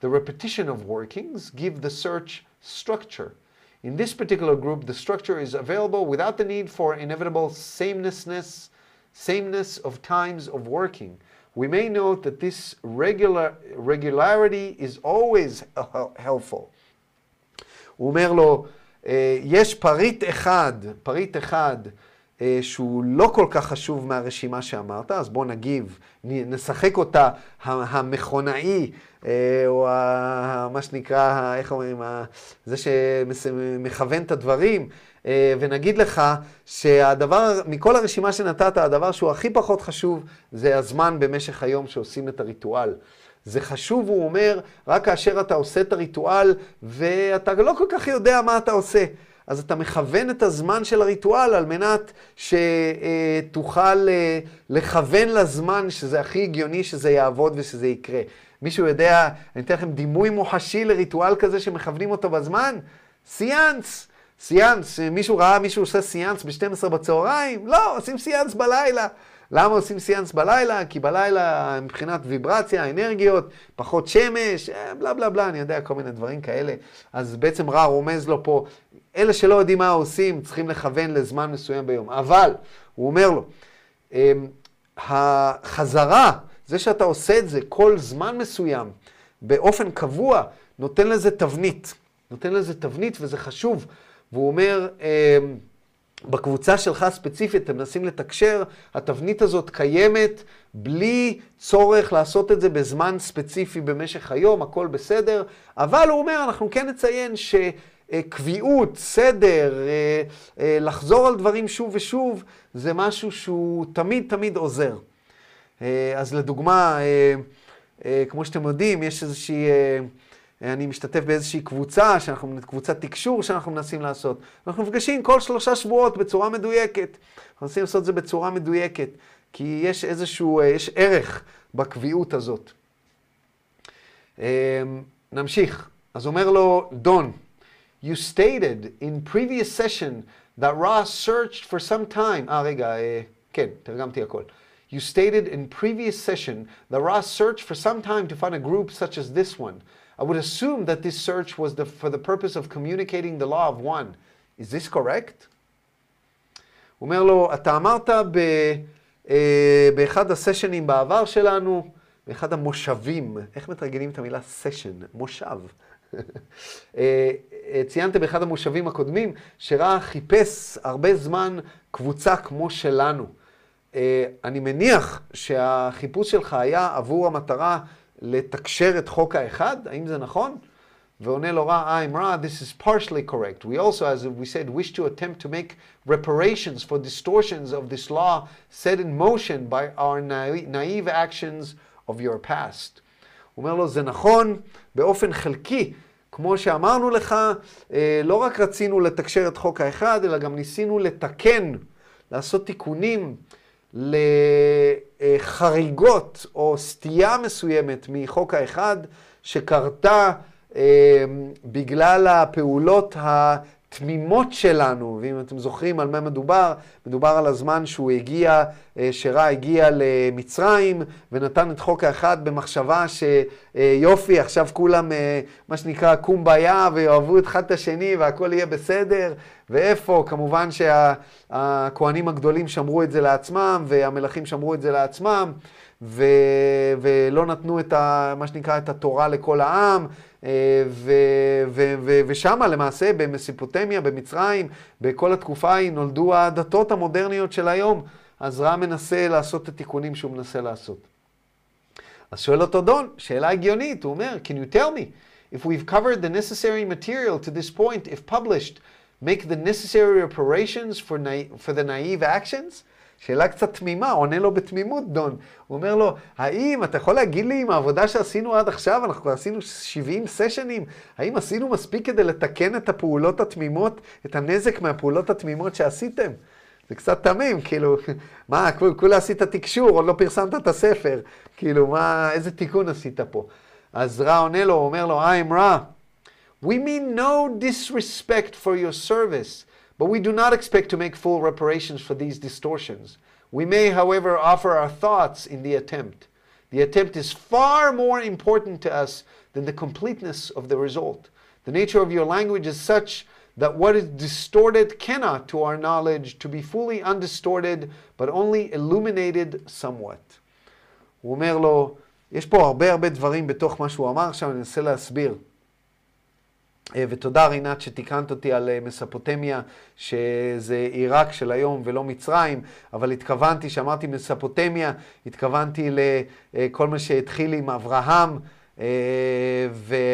The repetition of workings give the search structure. In this particular group, the structure is available without the need for inevitable sameness, sameness of times of working. We may note that this regular, regularity is always helpful. הוא אומר לו, יש פריט אחד, פריט אחד, שהוא לא כל כך חשוב מהרשימה שאמרת, אז בוא נגיב, נשחק אותה המכונאי, או מה שנקרא, איך אומרים, זה שמכוון את הדברים, אה, ונגיד לך שהדבר, מכל הרשימה שנתת, הדבר שהוא הכי פחות חשוב זה הזמן במשך היום שעושים את הריטואל. זה חשוב, הוא אומר, רק כאשר אתה עושה את הריטואל ואתה לא כל כך יודע מה אתה עושה. אז אתה מכוון את הזמן של הריטואל על מנת שתוכל אה, לכוון לזמן שזה הכי הגיוני שזה יעבוד ושזה יקרה. מישהו יודע, אני אתן לכם דימוי מוחשי לריטואל כזה שמכוונים אותו בזמן? סיאנס. סיאנס, מישהו ראה מישהו עושה סיאנס ב-12 בצהריים? לא, עושים סיאנס בלילה. למה עושים סיאנס בלילה? כי בלילה מבחינת ויברציה, אנרגיות, פחות שמש, אה, בלה בלה בלה, אני יודע, כל מיני דברים כאלה. אז בעצם רע רומז לו פה, אלה שלא יודעים מה עושים, צריכים לכוון לזמן מסוים ביום. אבל, הוא אומר לו, אמ, החזרה, זה שאתה עושה את זה כל זמן מסוים, באופן קבוע, נותן לזה תבנית. נותן לזה תבנית וזה חשוב. והוא אומר, אמ, בקבוצה שלך ספציפית, אתם מנסים לתקשר, התבנית הזאת קיימת בלי צורך לעשות את זה בזמן ספציפי במשך היום, הכל בסדר, אבל הוא אומר, אנחנו כן נציין שקביעות, סדר, אה, אה, לחזור על דברים שוב ושוב, זה משהו שהוא תמיד תמיד עוזר. אה, אז לדוגמה, כמו שאתם יודעים, יש איזושהי... אני משתתף באיזושהי קבוצה, שאנחנו, קבוצת תקשור שאנחנו מנסים לעשות. אנחנו נפגשים כל שלושה שבועות בצורה מדויקת. אנחנו מנסים לעשות את זה בצורה מדויקת, כי יש איזשהו, יש ערך בקביעות הזאת. נמשיך. אז אומר לו דון, You stated in previous session that Ross searched for some time. אה, רגע, כן, תרגמתי הכל. You stated in previous session that Ross searched for some time to find a group such as this one. I would assume that this search was the, for the purpose of communicating the law of one. Is this correct? הוא אומר לו, אתה אמרת ב, אה, באחד הסשנים בעבר שלנו, באחד המושבים, איך מתרגלים את המילה סשן? מושב. אה, אה, ציינת באחד המושבים הקודמים, שרע חיפש הרבה זמן קבוצה כמו שלנו. אה, אני מניח שהחיפוש שלך היה עבור המטרה לתקשר את חוק האחד, האם זה נכון? ועונה לו רע, I'm רע, this is partially correct. We also, as we said, wish to attempt to make reparations for distortions of this law set in motion by our naive actions of your past. הוא אומר לו, זה נכון באופן חלקי, כמו שאמרנו לך, לא רק רצינו לתקשר את חוק האחד, אלא גם ניסינו לתקן, לעשות תיקונים לחריגות או סטייה מסוימת מחוק האחד שקרתה אה, בגלל הפעולות התמימות שלנו, ואם אתם זוכרים על מה מדובר, מדובר על הזמן שהוא הגיע, אה, שרע הגיע למצרים ונתן את חוק האחד במחשבה שיופי, עכשיו כולם, אה, מה שנקרא, קומביה ויאהבו אחד את השני והכל יהיה בסדר. ואיפה? כמובן שהכוהנים הגדולים שמרו את זה לעצמם, והמלכים שמרו את זה לעצמם, ו, ולא נתנו את ה, מה שנקרא, את התורה לכל העם, אה, ו, ו, ו, ושמה למעשה במסיפוטמיה, במצרים, בכל התקופה ההיא נולדו הדתות המודרניות של היום. אז רע מנסה לעשות את התיקונים שהוא מנסה לעשות. אז שואל אותו דון, שאלה הגיונית, הוא אומר, can you tell me, if we've covered the necessary material to this point, if published, make the necessary reparations for, for the naive actions? שאלה קצת תמימה, עונה לו בתמימות דון. הוא אומר לו, האם, אתה יכול להגיד לי עם העבודה שעשינו עד עכשיו, אנחנו כבר עשינו 70 סשנים, האם עשינו מספיק כדי לתקן את הפעולות התמימות, את הנזק מהפעולות התמימות שעשיתם? זה קצת תמים, כאילו, [LAUGHS] מה, כולה עשית תקשור, עוד לא פרסמת את הספר, כאילו, מה, איזה תיקון עשית פה? אז רע עונה לו, הוא אומר לו, I'm רע. We mean no disrespect for your service, but we do not expect to make full reparations for these distortions. We may, however, offer our thoughts in the attempt. The attempt is far more important to us than the completeness of the result. The nature of your language is such that what is distorted cannot, to our knowledge, to be fully undistorted, but only illuminated somewhat. הוא אומר לו, יש פה הרבה הרבה דברים בתוך מה שהוא אמר, עכשיו אני אנסה להסביר. אה, ותודה רינת שתיקנת אותי על אה, מספוטמיה, שזה עיראק של היום ולא מצרים, אבל התכוונתי, שאמרתי מספוטמיה, התכוונתי לכל מה שהתחיל עם אברהם,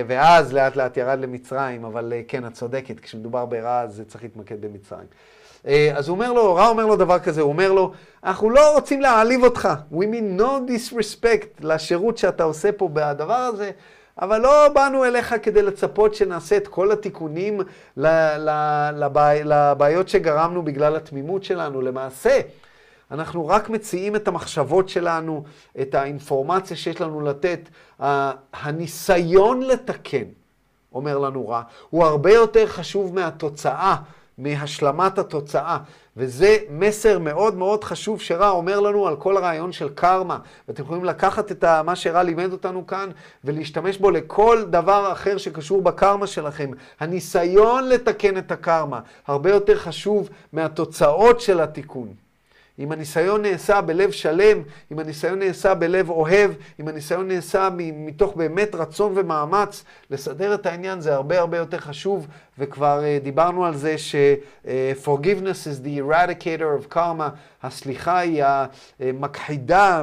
ואז לאט לאט ירד למצרים, אבל כן, את צודקת, כשמדובר ברע אז צריך להתמקד במצרים. אז הוא אומר לו, רע אומר לו דבר כזה, הוא אומר לו, אנחנו לא רוצים להעליב אותך, we mean no disrespect לשירות שאתה עושה פה בדבר הזה, אבל לא באנו אליך כדי לצפות שנעשה את כל התיקונים לבעיות שגרמנו בגלל התמימות שלנו. למעשה, אנחנו רק מציעים את המחשבות שלנו, את האינפורמציה שיש לנו לתת. הניסיון לתקן, אומר לנו רע, הוא הרבה יותר חשוב מהתוצאה, מהשלמת התוצאה. וזה מסר מאוד מאוד חשוב שרע אומר לנו על כל הרעיון של קרמה. ואתם יכולים לקחת את מה שרע לימד אותנו כאן ולהשתמש בו לכל דבר אחר שקשור בקרמה שלכם. הניסיון לתקן את הקרמה הרבה יותר חשוב מהתוצאות של התיקון. אם הניסיון נעשה בלב שלם, אם הניסיון נעשה בלב אוהב, אם הניסיון נעשה מתוך באמת רצון ומאמץ לסדר את העניין, זה הרבה הרבה יותר חשוב, וכבר uh, דיברנו על זה ש-forgiveness uh, is the eradicator of karma, הסליחה היא המכחידה,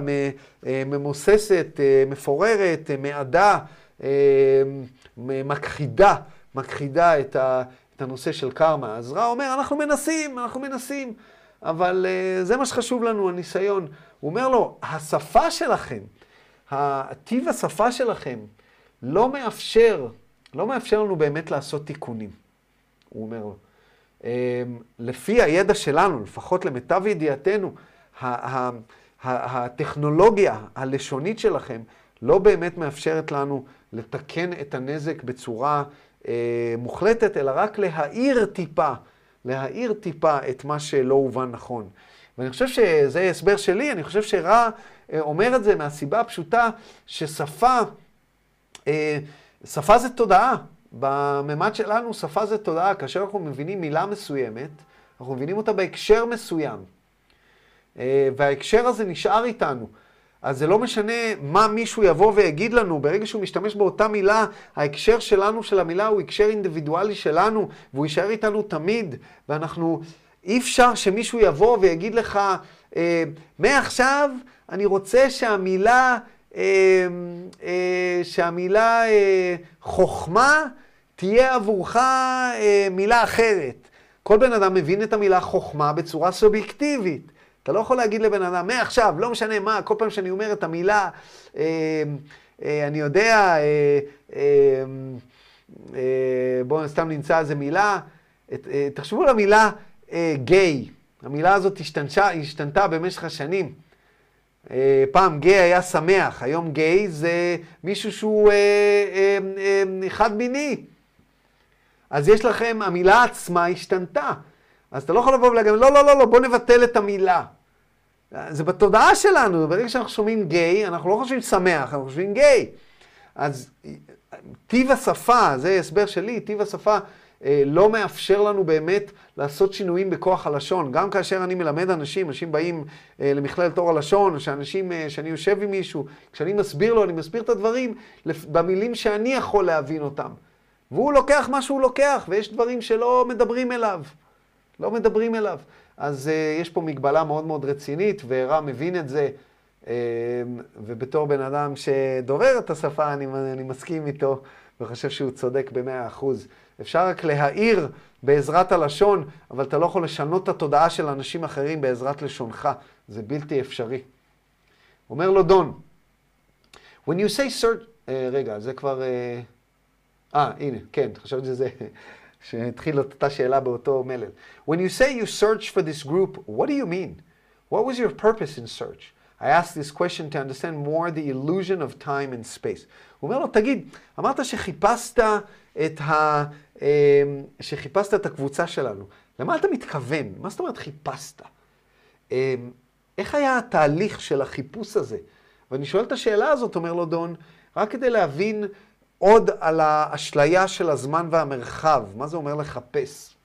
ממוססת, מפוררת, מעדה, מכחידה, מכחידה את, ה, את הנושא של קרמה. אז רע אומר, אנחנו מנסים, אנחנו מנסים. אבל uh, זה מה שחשוב לנו, הניסיון. הוא אומר לו, השפה שלכם, טיב השפה שלכם לא מאפשר, לא מאפשר לנו באמת לעשות תיקונים, הוא אומר לו. אמ, לפי הידע שלנו, לפחות למיטב ידיעתנו, הטכנולוגיה הלשונית שלכם לא באמת מאפשרת לנו לתקן את הנזק בצורה אה, מוחלטת, אלא רק להאיר טיפה, להאיר טיפה את מה שלא הובן נכון. ואני חושב שזה הסבר שלי, אני חושב שרע אה, אומר את זה מהסיבה הפשוטה ששפה, אה, שפה זה תודעה. בממד שלנו שפה זה תודעה. כאשר אנחנו מבינים מילה מסוימת, אנחנו מבינים אותה בהקשר מסוים. אה, וההקשר הזה נשאר איתנו. אז זה לא משנה מה מישהו יבוא ויגיד לנו, ברגע שהוא משתמש באותה מילה, ההקשר שלנו של המילה הוא הקשר אינדיבידואלי שלנו, והוא יישאר איתנו תמיד, ואנחנו, אי אפשר שמישהו יבוא ויגיד לך, אה, מעכשיו אני רוצה שהמילה, אה, אה, שהמילה אה, חוכמה תהיה עבורך אה, מילה אחרת. כל בן אדם מבין את המילה חוכמה בצורה סובייקטיבית. אתה לא יכול להגיד לבן אדם, מעכשיו, לא משנה מה, כל פעם שאני אומר את המילה, אה, אה, אני יודע, אה, אה, אה, בואו סתם נמצא איזה מילה, את, אה, תחשבו על המילה אה, גיי. המילה הזאת השתנתה, השתנתה במשך השנים. אה, פעם גיי היה שמח, היום גיי זה מישהו שהוא אה, אה, אה, חד מיני. אז יש לכם, המילה עצמה השתנתה. אז אתה לא יכול לבוא ולהגיד, לא, לא, לא, לא, בוא נבטל את המילה. זה בתודעה שלנו, ברגע שאנחנו שומעים גיי, אנחנו לא חושבים שמח, אנחנו חושבים גיי. אז טיב השפה, זה הסבר שלי, טיב השפה אה, לא מאפשר לנו באמת לעשות שינויים בכוח הלשון. גם כאשר אני מלמד אנשים, אנשים באים אה, למכללת אור הלשון, שאנשים, אה, שאני יושב עם מישהו, כשאני מסביר לו, אני מסביר את הדברים במילים שאני יכול להבין אותם. והוא לוקח מה שהוא לוקח, ויש דברים שלא מדברים אליו. לא מדברים אליו. אז uh, יש פה מגבלה מאוד מאוד רצינית, ורע מבין את זה, uh, ובתור בן אדם שדובר את השפה, אני, אני מסכים איתו, וחושב שהוא צודק במאה אחוז. אפשר רק להעיר בעזרת הלשון, אבל אתה לא יכול לשנות את התודעה של אנשים אחרים בעזרת לשונך. זה בלתי אפשרי. אומר לו דון, When you say search... Uh, רגע, זה כבר... אה, uh, הנה, כן, חשבתי שזה... שהתחיל אותה שאלה באותו מלל. When you say you search for this group, what do you mean? What was your purpose in search? I asked this question to understand more the illusion of time and space. הוא אומר לו, תגיד, אמרת שחיפשת את, ה, שחיפשת את הקבוצה שלנו. למה אתה מתכוון? מה זאת אומרת חיפשת? איך היה התהליך של החיפוש הזה? ואני שואל את השאלה הזאת, אומר לו דון, רק כדי להבין עוד על האשליה של הזמן והמרחב. מה זה אומר לחפש?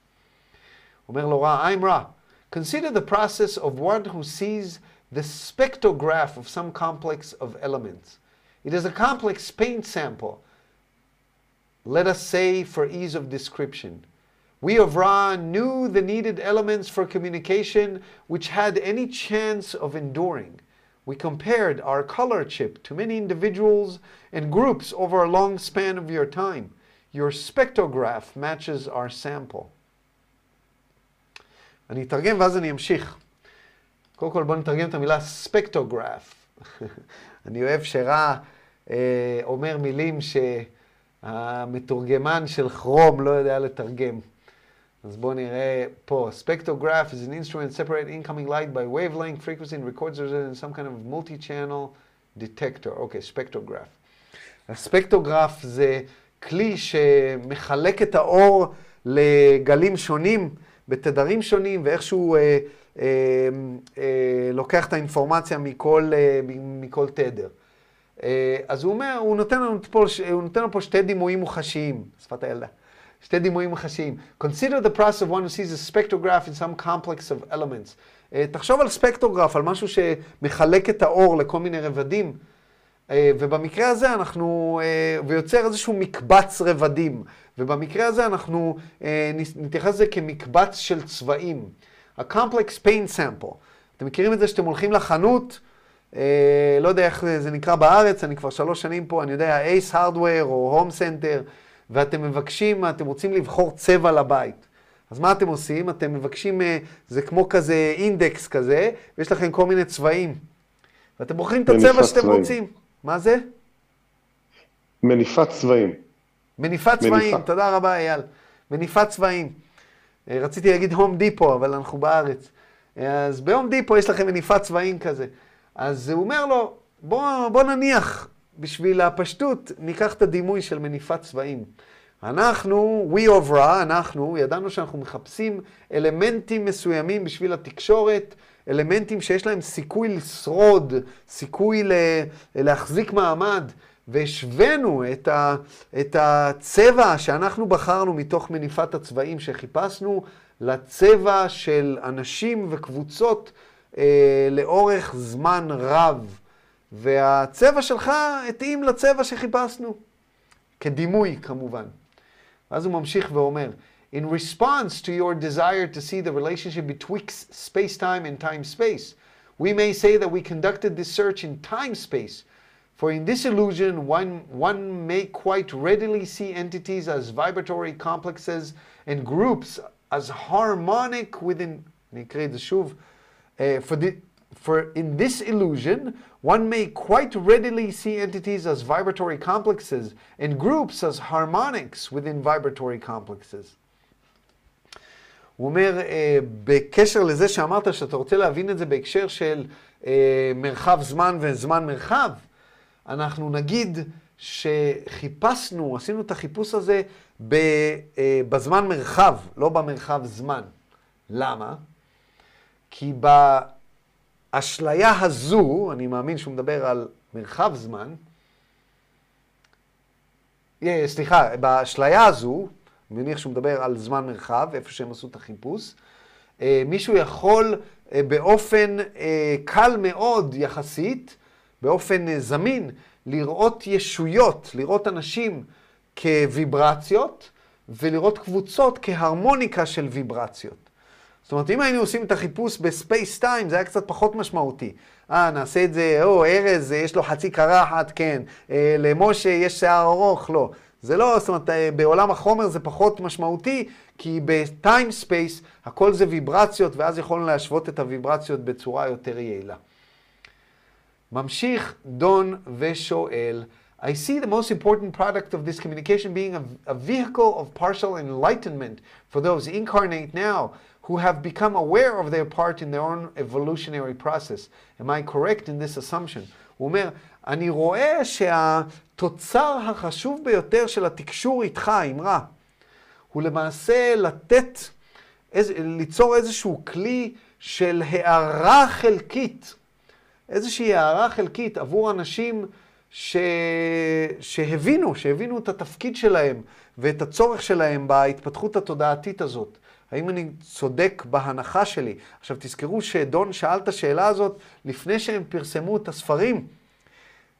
אומר לו רע, I'm רע. Consider the process of one who sees the spectrograph of some complex of elements. It is a complex paint sample. Let us say for ease of description. We of Ra knew the needed elements for communication which had any chance of enduring. We compared our color chip to many individuals and groups over a long span of your time. Your spectrograph matches our sample. אני אתרגם ואז אני אמשיך. קודם כל בואו נתרגם את המילה ספקטוגרף. אני אוהב שרע אה, אומר מילים שהמתורגמן של כרום לא יודע לתרגם. אז בואו נראה פה. Spectrograph is an instrument separate incoming light by wavelength frequency and records it in some kind of multi-channel detector. אוקיי, okay, ספקטוגרף. הספקטוגרף זה כלי שמחלק את האור לגלים שונים, בתדרים שונים, ואיכשהו אה, אה, אה, לוקח את האינפורמציה מכל, אה, מכל תדר. אה, אז הוא אומר, הוא נותן לנו פה, הוא נותן לנו פה שתי דימויים מוחשיים, שפת הילדה. שתי דימויים מוחשיים. Consider the process of one who sees a spectrograph in some complex of elements. Uh, תחשוב על ספקטרוגרף, על משהו שמחלק את האור לכל מיני רבדים. Uh, ובמקרה הזה אנחנו, uh, ויוצר איזשהו מקבץ רבדים. ובמקרה הזה אנחנו uh, נתייחס לזה כמקבץ של צבעים. ה- complex paint sample. אתם מכירים את זה שאתם הולכים לחנות, uh, לא יודע איך זה נקרא בארץ, אני כבר שלוש שנים פה, אני יודע, אייס הרדוור או הום סנטר. ואתם מבקשים, אתם רוצים לבחור צבע לבית. אז מה אתם עושים? אתם מבקשים, אה, זה כמו כזה אינדקס כזה, ויש לכם כל מיני צבעים. ואתם בוחרים את הצבע שאתם צבעים. רוצים. מה זה? מניפת צבעים. מניפת צבעים, תודה רבה אייל. מניפת צבעים. אה, רציתי להגיד הום דיפו, אבל אנחנו בארץ. אז בהום דיפו יש לכם מניפת צבעים כזה. אז הוא אומר לו, בוא, בוא נניח, בשביל הפשטות, ניקח את הדימוי של מניפת צבעים. אנחנו, we of ra, אנחנו, ידענו שאנחנו מחפשים אלמנטים מסוימים בשביל התקשורת, אלמנטים שיש להם סיכוי לשרוד, סיכוי להחזיק מעמד, והשווינו את, את הצבע שאנחנו בחרנו מתוך מניפת הצבעים שחיפשנו, לצבע של אנשים וקבוצות אה, לאורך זמן רב. והצבע שלך התאים לצבע שחיפשנו, כדימוי כמובן. ואז הוא ממשיך ואומר, In response to your desire to see the relationship betwixt space-time and time-space, we may say that we conducted this search in time-space. For in this illusion, one, one may quite readily see entities as vibratory complexes and groups as harmonic within... נקריא את זה שוב. Uh, for, the, for in this illusion, one may quite readily see entities as vibratory complexes and groups as harmonics within vibratory complexes. הוא אומר, אה, בקשר לזה שאמרת שאתה רוצה להבין את זה בהקשר של אה, מרחב זמן וזמן מרחב, אנחנו נגיד שחיפשנו, עשינו את החיפוש הזה ב, אה, בזמן מרחב, לא במרחב זמן. למה? כי באשליה הזו, אני מאמין שהוא מדבר על מרחב זמן, אה, סליחה, באשליה הזו, אני מניח שהוא מדבר על זמן מרחב, איפה שהם עשו את החיפוש. אה, מישהו יכול אה, באופן קל מאוד יחסית, באופן זמין, לראות ישויות, לראות אנשים כוויברציות, ולראות קבוצות כהרמוניקה של ויברציות. זאת אומרת, אם היינו עושים את החיפוש ב space time, זה היה קצת פחות משמעותי. אה, נעשה את זה, או, ארז, יש לו חצי קרחת, כן. למשה יש שיער ארוך, לא. זה לא, זאת אומרת, בעולם החומר זה פחות משמעותי, כי ב time space הכל זה ויברציות, ואז יכולנו להשוות את הוויברציות בצורה יותר יעילה. ממשיך דון ושואל, I see the most important product of this communication being a, a vehicle of partial enlightenment for those incarnate now who have become aware of their part in their own evolutionary process. Am I correct in this assumption? הוא אומר, אני רואה שהתוצר החשוב ביותר של התקשור איתך, עם רע, הוא למעשה לתת, איז, ליצור איזשהו כלי של הערה חלקית, איזושהי הערה חלקית עבור אנשים ש... שהבינו, שהבינו את התפקיד שלהם ואת הצורך שלהם בהתפתחות התודעתית הזאת. האם אני צודק בהנחה שלי? עכשיו תזכרו שדון שאל את השאלה הזאת לפני שהם פרסמו את הספרים.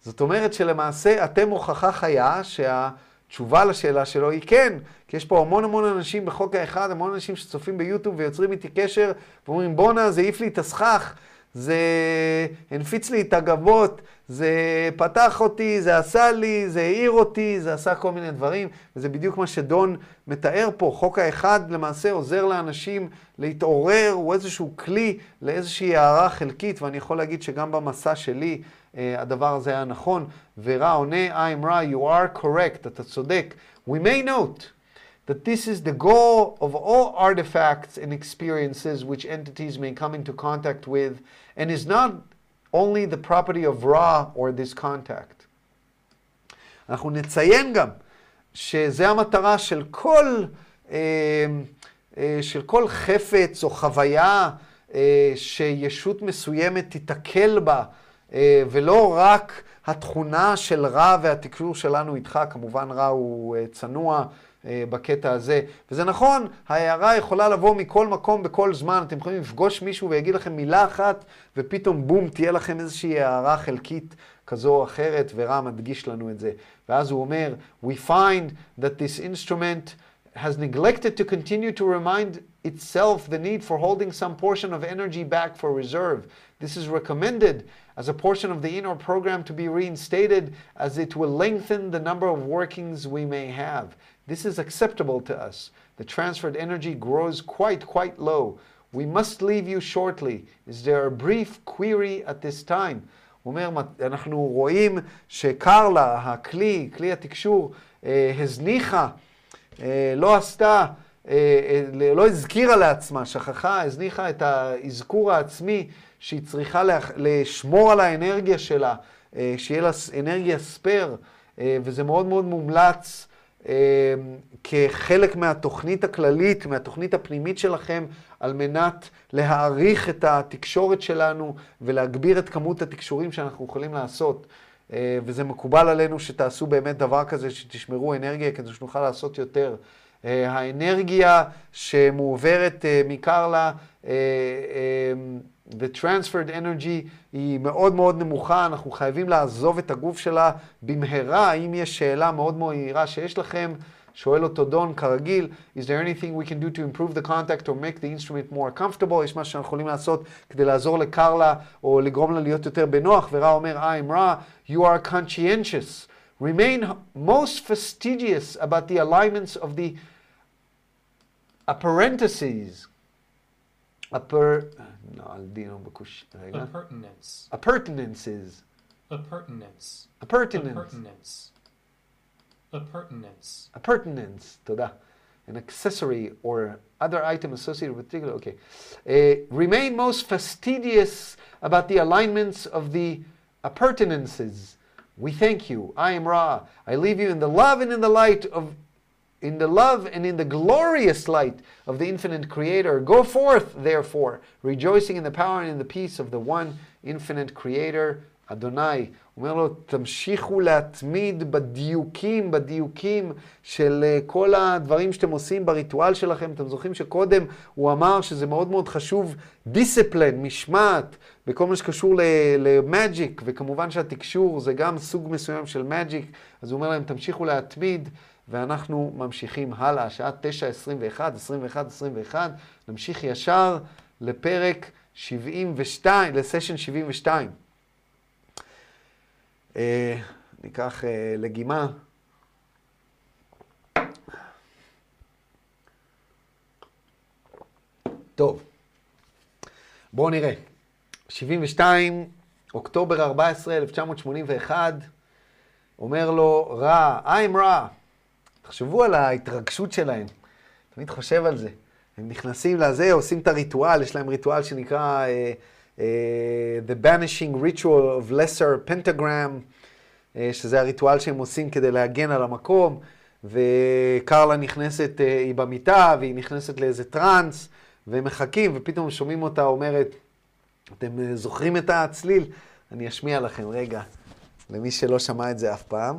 זאת אומרת שלמעשה אתם הוכחה חיה שהתשובה לשאלה שלו היא כן, כי יש פה המון המון אנשים בחוק האחד, המון אנשים שצופים ביוטיוב ויוצרים איתי קשר ואומרים בואנה זה העיף לי את הסכך, זה הנפיץ לי את הגבות, זה פתח אותי, זה עשה לי, זה העיר אותי, זה עשה כל מיני דברים, וזה בדיוק מה שדון מתאר פה. חוק האחד למעשה עוזר לאנשים להתעורר, הוא איזשהו כלי לאיזושהי הערה חלקית, ואני יכול להגיד שגם במסע שלי הדבר הזה היה נכון. ורע עונה, I'm right, you are correct, אתה צודק. We may note that this is the goal of all artifacts and experiences which entities may come into contact with, and is not only the property of Ra or this contact. אנחנו נציין גם שזה המטרה של כל, של כל חפץ או חוויה שישות מסוימת תיתקל בה, ולא רק התכונה של רע והתקשור שלנו איתך, כמובן רע הוא צנוע. בקטע הזה. וזה נכון, ההערה יכולה לבוא מכל מקום, בכל זמן. אתם יכולים לפגוש מישהו ויגיד לכם מילה אחת, ופתאום בום, תהיה לכם איזושהי הערה חלקית כזו או אחרת, ורע מדגיש לנו את זה. ואז הוא אומר, We find that this instrument has neglected to continue to remind itself the need for holding some portion of energy back for reserve. This is recommended as a portion of the inner program to be reinstated as it will lengthen the number of workings we may have. This is acceptable to us. The transferred energy grows quite, quite low. We must leave you shortly. Is there a brief query at this time? הוא אומר, אנחנו רואים שקרלה, הכלי, כלי התקשור, אה, הזניחה, אה, לא עשתה, אה, לא הזכירה לעצמה, שכחה, הזניחה את האזכור העצמי שהיא צריכה לשמור על האנרגיה שלה, שיהיה לה אנרגיה ספייר, וזה מאוד מאוד מומלץ כחלק מהתוכנית הכללית, מהתוכנית הפנימית שלכם, על מנת להעריך את התקשורת שלנו ולהגביר את כמות התקשורים שאנחנו יכולים לעשות. וזה מקובל עלינו שתעשו באמת דבר כזה, שתשמרו אנרגיה כדי שנוכל לעשות יותר. אה, האנרגיה שמועברת אה, מקרלה, אה, the transferred energy היא מאוד מאוד נמוכה, אנחנו חייבים לעזוב את הגוף שלה במהרה. אם יש שאלה מאוד מהירה שיש לכם, שואל אותו דון כרגיל, is there anything we can do to improve the contact or make the instrument more comfortable? יש משהו שאנחנו יכולים לעשות כדי לעזור לקרלה או לגרום לה להיות יותר בנוח, ורע אומר, I'm רע, you are conscientious. remain most fastidious about the alignments of the apparentices. Appur... No, Aldino Bakush. Appurtenance. Appurtenances. Appurtenance. Appurtenance. Appurtenance. Appurtenance. Appurtenance. תודה. An accessory or other item associated with particular. Okay. Uh, remain most fastidious about the alignments of the appurtenances. We thank you. I am Ra. I leave you in the love and in the light of in the love and in the glorious light of the infinite creator. Go forth, therefore, rejoicing in the power and in the peace of the one infinite creator, אדוני. אומר לו, תמשיכו להתמיד בדיוקים, בדיוקים של כל הדברים שאתם עושים בריטואל שלכם. אתם זוכרים שקודם הוא אמר שזה מאוד מאוד חשוב, דיסציפלן, משמעת, בכל מה שקשור למאג'יק, וכמובן שהתקשור זה גם סוג מסוים של מאג'יק, אז הוא אומר להם, תמשיכו להתמיד. ואנחנו ממשיכים הלאה, שעה 9.21, 21.21, נמשיך ישר לפרק 72, לסשן 72. אה, ניקח אה, לגימה. טוב, בואו נראה. 72, אוקטובר 14, 1981, אומר לו, רע, I'm רע. תחשבו על ההתרגשות שלהם. תמיד חושב על זה. הם נכנסים לזה, עושים את הריטואל, יש להם ריטואל שנקרא uh, uh, The Banishing Ritual of Lesser Pentagram, uh, שזה הריטואל שהם עושים כדי להגן על המקום, וקרלה נכנסת, uh, היא במיטה, והיא נכנסת לאיזה טראנס, והם מחכים, ופתאום שומעים אותה אומרת, אתם זוכרים את הצליל? אני אשמיע לכם רגע, למי שלא שמע את זה אף פעם.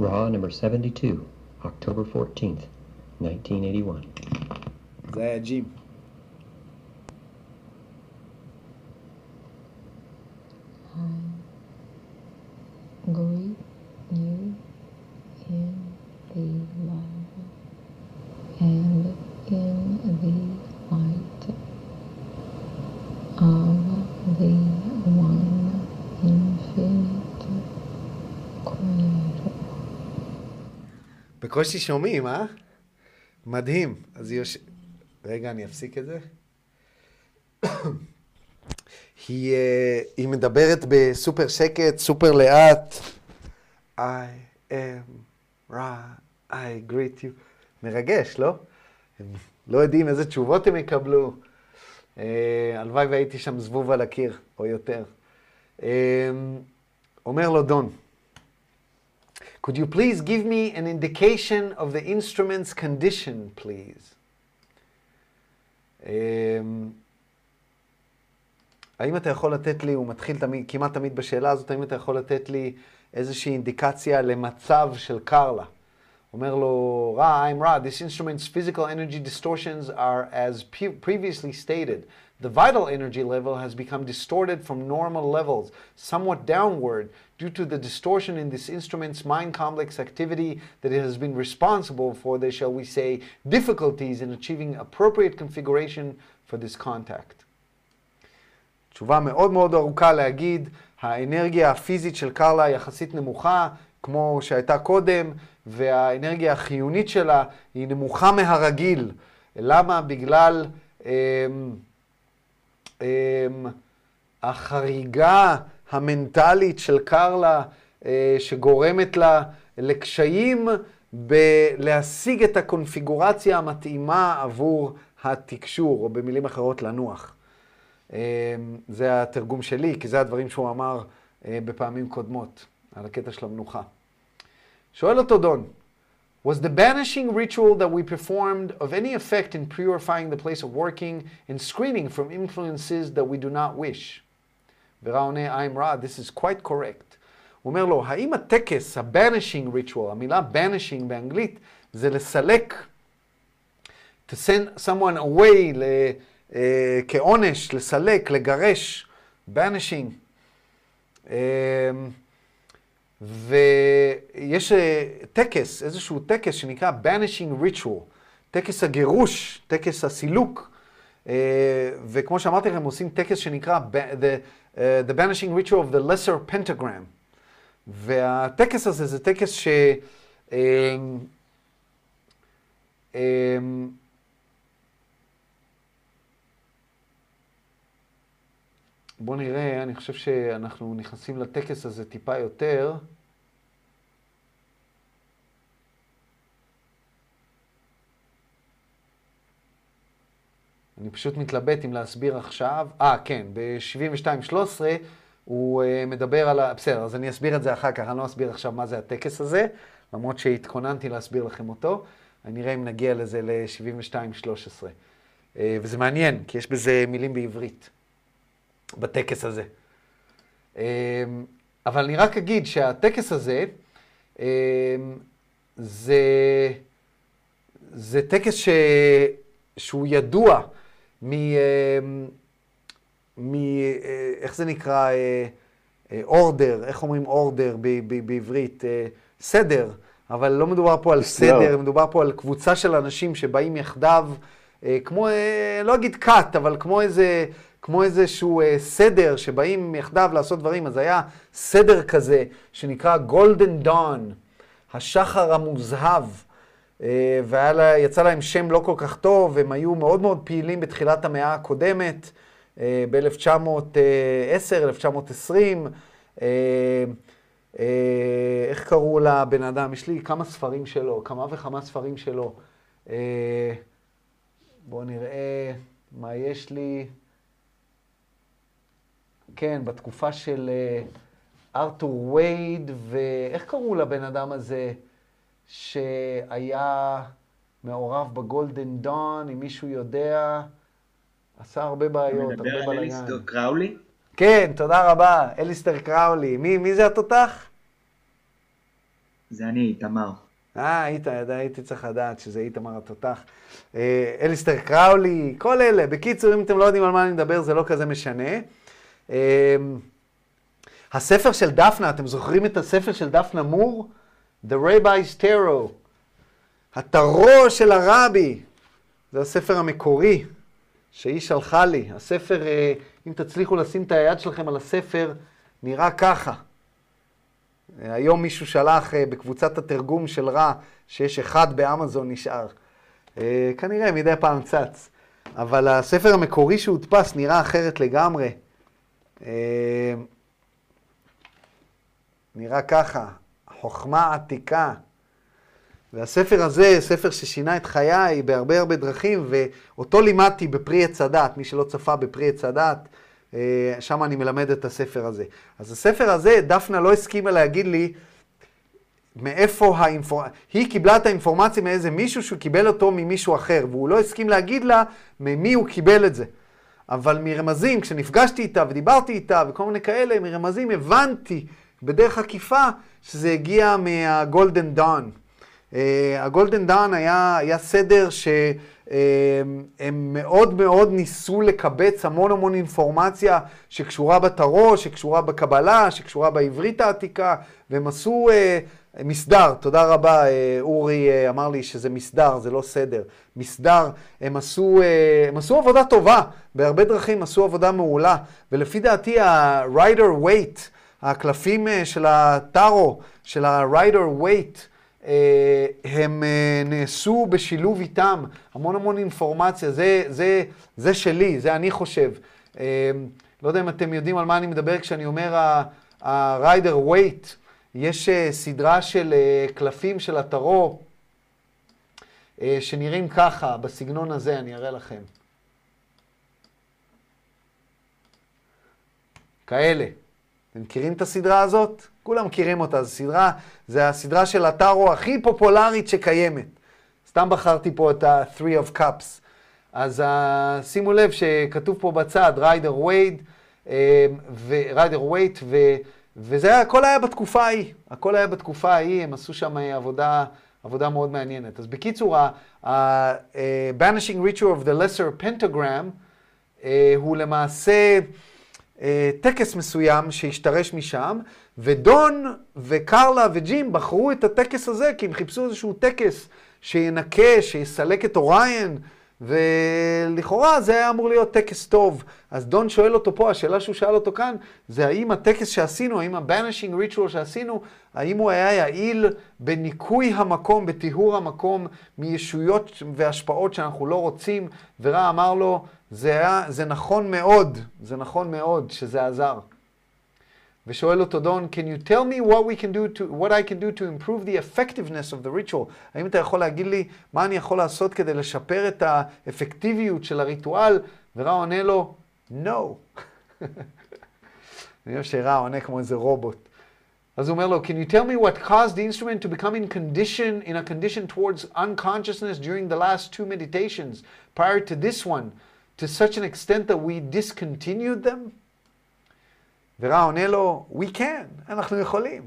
Raw number 72, October 14th, 1981. Задим. Гуи. בקושי שומעים, אה? מדהים. אז היא יוש... רגע, אני אפסיק את זה. היא, uh, היא מדברת בסופר שקט, סופר לאט. I am ra, I greet you. מרגש, לא? הם לא יודעים איזה תשובות הם יקבלו. Uh, הלוואי והייתי שם זבוב על הקיר, או יותר. Uh, אומר לו דון, Could you please give me an indication of the instrument's condition, please? Um, האם אתה יכול לתת לי, הוא מתחיל תמיד, כמעט תמיד בשאלה הזאת, האם אתה יכול לתת לי איזושהי אינדיקציה למצב של קרלה? אומר לו, רע, I'm רע, this instrument's physical energy distortions are as previously stated. The vital energy level has become distorted from normal levels, somewhat downward, due to the distortion in this instrument's mind complex activity that it has been responsible for the, shall we say, difficulties in achieving appropriate configuration for this contact. תשובה מאוד מאוד ארוכה להגיד, האנרגיה הפיזית של קרלה יחסית נמוכה, כמו שהייתה קודם, והאנרגיה החיונית שלה היא נמוכה מהרגיל. למה? בגלל אמ, אמ, החריגה המנטלית של קרלה, אה, שגורמת לה לקשיים בלהשיג את הקונפיגורציה המתאימה עבור התקשור, או במילים אחרות לנוח. אמ, זה התרגום שלי, כי זה הדברים שהוא אמר אה, בפעמים קודמות, על הקטע של המנוחה. שואל אותו דון, Was the banishing ritual that we performed of any effect in purifying the place of working and screening from influences that we do not wish? ורע עונה, I'm רע, this is quite correct. הוא אומר לו, האם הטקס, ה-banishing ritual, המילה banishing באנגלית, זה לסלק, to send someone away, ל, uh, כעונש, לסלק, לגרש, banishing. Um, ויש טקס, איזשהו טקס שנקרא banishing ritual, טקס הגירוש, טקס הסילוק, וכמו שאמרתי לכם, עושים טקס שנקרא the, uh, the banishing ritual of the lesser pentagram. והטקס הזה זה טקס ש... בואו נראה, אני חושב שאנחנו נכנסים לטקס הזה טיפה יותר. אני פשוט מתלבט אם להסביר עכשיו. אה, כן, ב-72-13 הוא uh, מדבר על ה... בסדר, אז אני אסביר את זה אחר כך, אני לא אסביר עכשיו מה זה הטקס הזה, למרות שהתכוננתי להסביר לכם אותו. אני נראה אם נגיע לזה ל-72-13. Uh, וזה מעניין, כי יש בזה מילים בעברית. בטקס הזה. אמ, אבל אני רק אגיד שהטקס הזה, אמ, זה, זה טקס ש, שהוא ידוע מ... אמ, מ... אה, איך זה נקרא? אורדר, אה, איך אומרים אורדר בעברית? אה, סדר, אבל לא מדובר פה על סדר, מדובר פה על קבוצה של אנשים שבאים יחדיו, כמו, לא אגיד כת, אבל כמו איזה כמו איזשהו אה, סדר שבאים יחדיו לעשות דברים, אז היה סדר כזה שנקרא Golden Dawn, השחר המוזהב, אה, ויצא להם שם לא כל כך טוב, הם היו מאוד מאוד פעילים בתחילת המאה הקודמת, אה, ב-1910, 1920. אה, אה, איך קראו לבן אדם? יש לי כמה ספרים שלו, כמה וכמה ספרים שלו. אה, בואו נראה מה יש לי. כן, בתקופה של אה, ארתור וייד, ואיך קראו לבן אדם הזה שהיה מעורב בגולדן דון, אם מישהו יודע, עשה הרבה בעיות, הרבה בלאגן. מדבר על אליסטר קראולי? כן, תודה רבה, אליסטר קראולי. מי, מי זה התותח? זה אני, איתמר. אה, היית, הייתי צריך לדעת שזה איתמר התותח. אה, אליסטר קראולי, כל אלה. בקיצור, אם אתם לא יודעים על מה אני מדבר, זה לא כזה משנה. אמ, הספר של דפנה, אתם זוכרים את הספר של דפנה מור? The Rabbi's Tarot. הטרו של הרבי. זה הספר המקורי שהיא שלחה לי. הספר, אה, אם תצליחו לשים את היד שלכם על הספר, נראה ככה. היום מישהו שלח אה, בקבוצת התרגום של רע, שיש אחד באמזון נשאר. אה, כנראה מדי פעם צץ. אבל הספר המקורי שהודפס נראה אחרת לגמרי. אה, נראה ככה, חוכמה עתיקה. והספר הזה, ספר ששינה את חיי בהרבה הרבה דרכים, ואותו לימדתי בפרי עץ הדת, מי שלא צפה בפרי עץ הדת, אה, שם אני מלמד את הספר הזה. אז הספר הזה, דפנה לא הסכימה להגיד לי מאיפה האינפורמציה, היא קיבלה את האינפורמציה מאיזה מישהו שהוא קיבל אותו ממישהו אחר, והוא לא הסכים להגיד לה ממי הוא קיבל את זה. אבל מרמזים, כשנפגשתי איתה ודיברתי איתה וכל מיני כאלה, מרמזים הבנתי בדרך עקיפה שזה הגיע מה Golden Dawn. ה Golden Dawn היה, היה סדר שהם uh, מאוד מאוד ניסו לקבץ המון המון אינפורמציה שקשורה בטרו, שקשורה בקבלה, שקשורה בעברית העתיקה, והם עשו uh, מסדר, תודה רבה, אה, אורי אה, אמר לי שזה מסדר, זה לא סדר. מסדר, הם עשו, אה, הם עשו עבודה טובה, בהרבה דרכים עשו עבודה מעולה, ולפי דעתי ה-rider weight, הקלפים של הטארו, של ה-rider אה, הם נעשו בשילוב איתם, המון המון אינפורמציה, זה, זה, זה שלי, זה אני חושב. לא יודע אם אתם יודעים על מה אני מדבר כשאני אומר ה-rider weight, יש אה, סדרה של אה, קלפים של הטרו, אה, שנראים ככה, בסגנון הזה, אני אראה לכם. כאלה. אתם מכירים את הסדרה הזאת? כולם מכירים אותה, זו סדרה, זה הסדרה של הטארו הכי פופולרית שקיימת. סתם בחרתי פה את ה-Three of Cups. אז uh, שימו לב שכתוב פה בצד Rider Waite, Rider Waite, וזה הכל היה בתקופה ההיא. הכל היה בתקופה ההיא, הם עשו שם עבודה, עבודה מאוד מעניינת. אז בקיצור, ה-Banishing Ritual of the Lesser Pentagram uh, הוא למעשה... אה, טקס מסוים שהשתרש משם, ודון וקרלה וג'ים בחרו את הטקס הזה כי הם חיפשו איזשהו טקס שינקה, שיסלק את אוריין, ולכאורה זה היה אמור להיות טקס טוב. אז דון שואל אותו פה, השאלה שהוא שאל אותו כאן, זה האם הטקס שעשינו, האם ה-banishing ritual שעשינו, האם הוא היה יעיל בניקוי המקום, בטיהור המקום מישויות והשפעות שאנחנו לא רוצים, ורע אמר לו, זה, היה, זה נכון מאוד, זה נכון מאוד שזה עזר. ושואל אותו דון, can you tell me what we can do to, what I can do to improve the effectiveness of the ritual? האם אתה יכול להגיד לי מה אני יכול לעשות כדי לשפר את האפקטיביות של הריטואל? ורע עונה לו, no. [LAUGHS] אני חושב שרע עונה כמו איזה רובוט. אז הוא אומר לו, can you tell me what caused the instrument to become in condition, in a condition towards unconsciousness during the last two meditations, prior to this one, to such an extent that we discontinued them? ורע עונה לו, we can, אנחנו יכולים.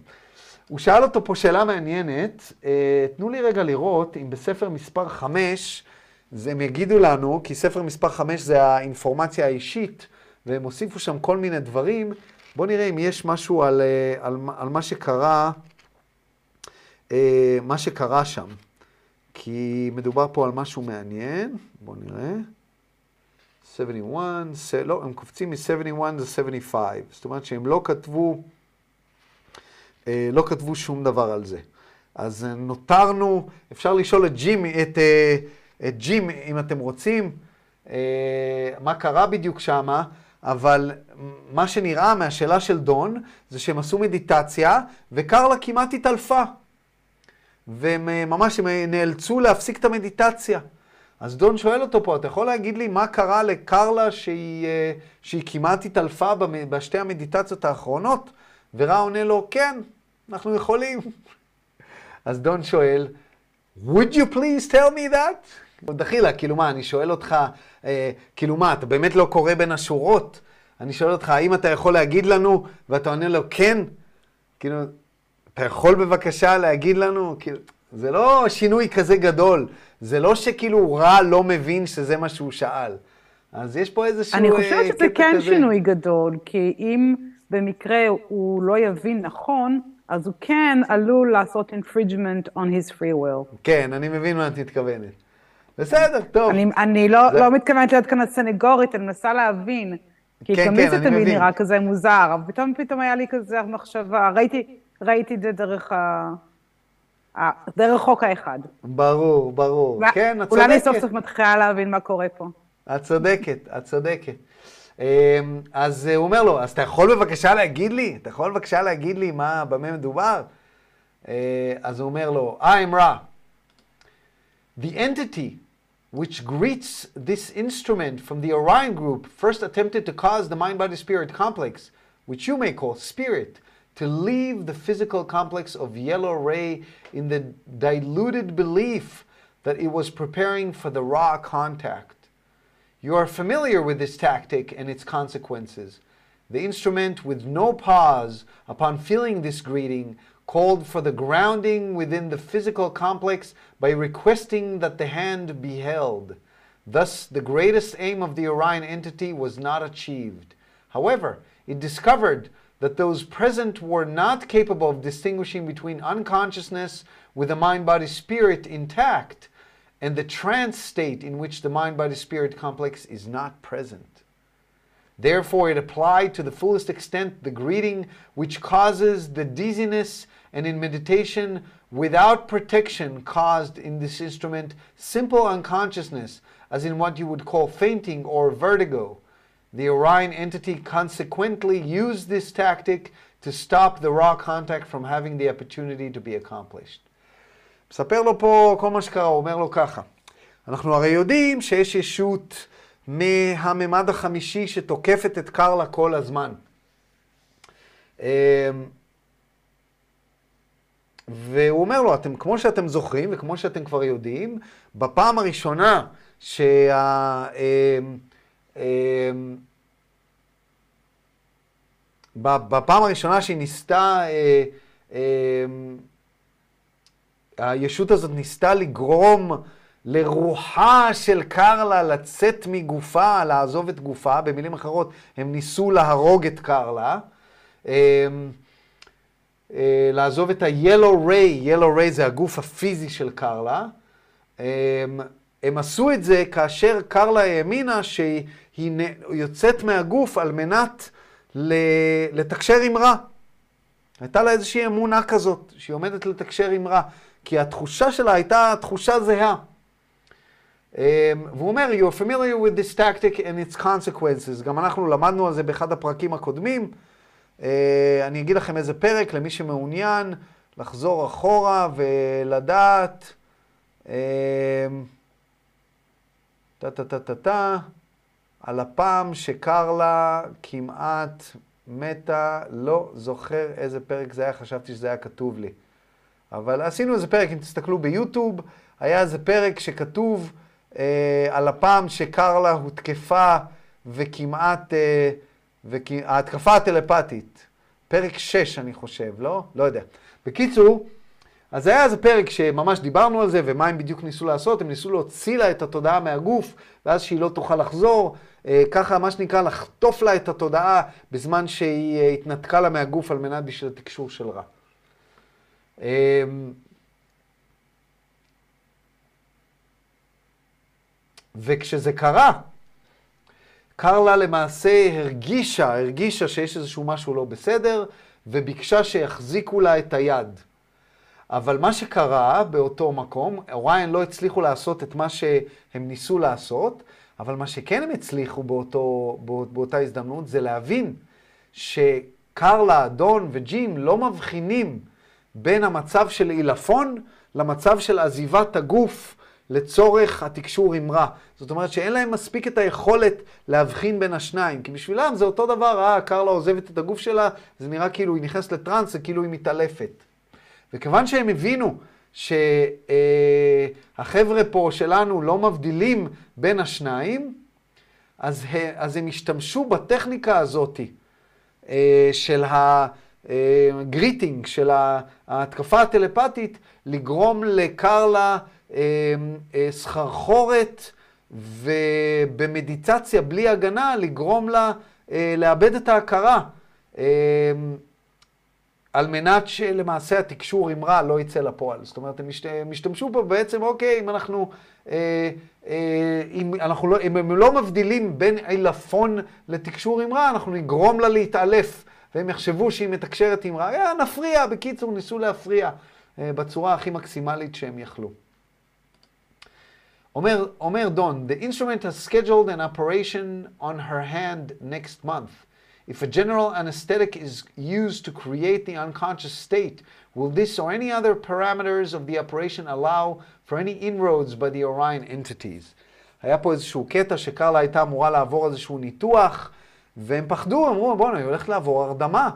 הוא שאל אותו פה שאלה מעניינת, אה, תנו לי רגע לראות אם בספר מספר 5, זה הם יגידו לנו, כי ספר מספר 5 זה האינפורמציה האישית, והם הוסיפו שם כל מיני דברים. בואו נראה אם יש משהו על, אה, על, על מה שקרה, אה, מה שקרה שם. כי מדובר פה על משהו מעניין, בואו נראה. 71, ס- לא, הם קופצים מ-71 ל-75. זאת אומרת שהם לא כתבו, אה, לא כתבו שום דבר על זה. אז נותרנו, אפשר לשאול את ג'ים, את, אה, את ג'ים, אם אתם רוצים, אה, מה קרה בדיוק שמה, אבל מה שנראה מהשאלה של דון, זה שהם עשו מדיטציה, וקרלה כמעט התעלפה. והם ממש, הם נאלצו להפסיק את המדיטציה. אז דון שואל אותו פה, אתה יכול להגיד לי מה קרה לקרלה שהיא, אה, שהיא כמעט התעלפה בשתי המדיטציות האחרונות? ורע עונה לו, כן, אנחנו יכולים. [LAUGHS] אז דון שואל, would you please tell me that? דחילה, כאילו מה, אני שואל אותך, אה, כאילו מה, אתה באמת לא קורא בין השורות? אני שואל אותך, האם אתה יכול להגיד לנו? ואתה עונה לו, כן. כאילו, אתה יכול בבקשה להגיד לנו? כאילו, זה לא שינוי כזה גדול. זה לא שכאילו רע לא מבין שזה מה שהוא שאל. אז יש פה איזשהו אני אה, חושבת שזה קטע כן כזה. שינוי גדול, כי אם במקרה הוא לא יבין נכון, אז הוא כן עלול לעשות infringement on his free will. כן, אני מבין מה את מתכוונת. בסדר, טוב. אני, אני לא, זה- לא מתכוונת להיות כאן הסנגורית, אני מנסה להבין. כי כן, גם כן, לי זה אני תמיד מבין. נראה כזה מוזר, אבל פתאום פתאום היה לי כזה מחשבה, ראיתי, ראיתי את זה דרך ה... דרך חוק האחד. ברור, ברור. כן, את אולי אני סוף צודקת. סוף מתחילה להבין מה קורה פה. את צודקת, את צודקת. אמ, אז אה, הוא אומר לו, אז אתה יכול בבקשה להגיד לי? אתה יכול בבקשה להגיד לי מה, במה מדובר? אה, אז הוא אומר לו, I'm Ra. The entity which greets this instrument from the Orion group first attempted to cause the mind-body-spirit complex, which you may call spirit, to leave the physical complex of yellow ray in the diluted belief that it was preparing for the raw contact. You are familiar with this tactic and its consequences. The instrument, with no pause, upon feeling this greeting, called for the grounding within the physical complex by requesting that the hand be held. Thus, the greatest aim of the Orion entity was not achieved. However, it discovered that those present were not capable of distinguishing between unconsciousness with the mind body spirit intact and the trance state in which the mind body spirit complex is not present. Therefore, it applied to the fullest extent the greeting which causes the dizziness, and in meditation, without protection, caused in this instrument simple unconsciousness, as in what you would call fainting or vertigo. The Orion entity consequently used this tactic to stop the raw contact from having the opportunity to be accomplished. מספר לו פה כל מה שקרה, הוא אומר לו ככה, אנחנו הרי יודעים שיש ישות מהממד החמישי שתוקפת את קרלה כל הזמן. אמ, והוא אומר לו, אתם, כמו שאתם זוכרים וכמו שאתם כבר יודעים, בפעם הראשונה שה... אמ, בפעם הראשונה שהיא ניסתה, אה, אמ, הישות הזאת ניסתה לגרום לרוחה של קרלה לצאת מגופה, לעזוב את גופה. במילים אחרות, הם ניסו להרוג את קרלה. אמ, אה, לעזוב את ה-Yellow Ray, Yellow Ray זה הגוף הפיזי של קרלה. הם עשו את זה כאשר קרלה האמינה שהיא יוצאת מהגוף על מנת לתקשר עם רע. הייתה לה איזושהי אמונה כזאת, שהיא עומדת לתקשר עם רע, כי התחושה שלה הייתה תחושה זהה. Um, והוא אומר, you're familiar with this tactic and its consequences. גם אנחנו למדנו על זה באחד הפרקים הקודמים. Uh, אני אגיד לכם איזה פרק, למי שמעוניין, לחזור אחורה ולדעת. טה-טה-טה-טה-טה. על הפעם שקרלה כמעט מתה, לא זוכר איזה פרק זה היה, חשבתי שזה היה כתוב לי. אבל עשינו איזה פרק, אם תסתכלו ביוטיוב, היה איזה פרק שכתוב אה, על הפעם שקרלה הותקפה וכמעט, אה, וכ... ההתקפה הטלפתית. פרק 6 אני חושב, לא? לא יודע. בקיצור, אז היה איזה פרק שממש דיברנו על זה, ומה הם בדיוק ניסו לעשות? הם ניסו להוציא לה את התודעה מהגוף, ואז שהיא לא תוכל לחזור. אה, ככה, מה שנקרא, לחטוף לה את התודעה בזמן שהיא אה, התנתקה לה מהגוף על מנת בשביל התקשור של רע. אמ, וכשזה קרה, קרלה למעשה הרגישה, הרגישה שיש איזשהו משהו לא בסדר, וביקשה שיחזיקו לה את היד. אבל מה שקרה באותו מקום, אוריין לא הצליחו לעשות את מה שהם ניסו לעשות, אבל מה שכן הם הצליחו באותו, באותה הזדמנות זה להבין שקרלה, דון וג'ים לא מבחינים בין המצב של עילפון למצב של עזיבת הגוף לצורך התקשור עם רע. זאת אומרת שאין להם מספיק את היכולת להבחין בין השניים, כי בשבילם זה אותו דבר, אה, קרלה עוזבת את הגוף שלה, זה נראה כאילו היא נכנסת לטראנס, זה כאילו היא מתעלפת. וכיוון שהם הבינו שהחבר'ה פה שלנו לא מבדילים בין השניים, אז, אז הם השתמשו בטכניקה הזאת אה, של הגריטינג, של ההתקפה הטלפתית, לגרום לקרלה אה, אה, סחרחורת ובמדיטציה בלי הגנה, לגרום לה לאבד את ההכרה. על מנת שלמעשה התקשור עם רע לא יצא לפועל. זאת אומרת, הם השתמשו פה בעצם, אוקיי, אם אנחנו, אה, אה, אם, אנחנו לא, אם הם לא מבדילים בין עילפון לתקשור עם רע, אנחנו נגרום לה להתעלף, והם יחשבו שהיא מתקשרת עם רע, אה, נפריע, בקיצור, ניסו להפריע אה, בצורה הכי מקסימלית שהם יכלו. אומר, אומר דון, the instrument has scheduled an operation on her hand next month. If a general anesthetic is used to create the unconscious state, will this or any other parameters of the operation allow for any inroads by the Orion entities? היה פה איזשהו קטע שקרלה הייתה אמורה לעבור איזשהו ניתוח, והם פחדו, אמרו, בוא'נה, היא הולכת לעבור הרדמה.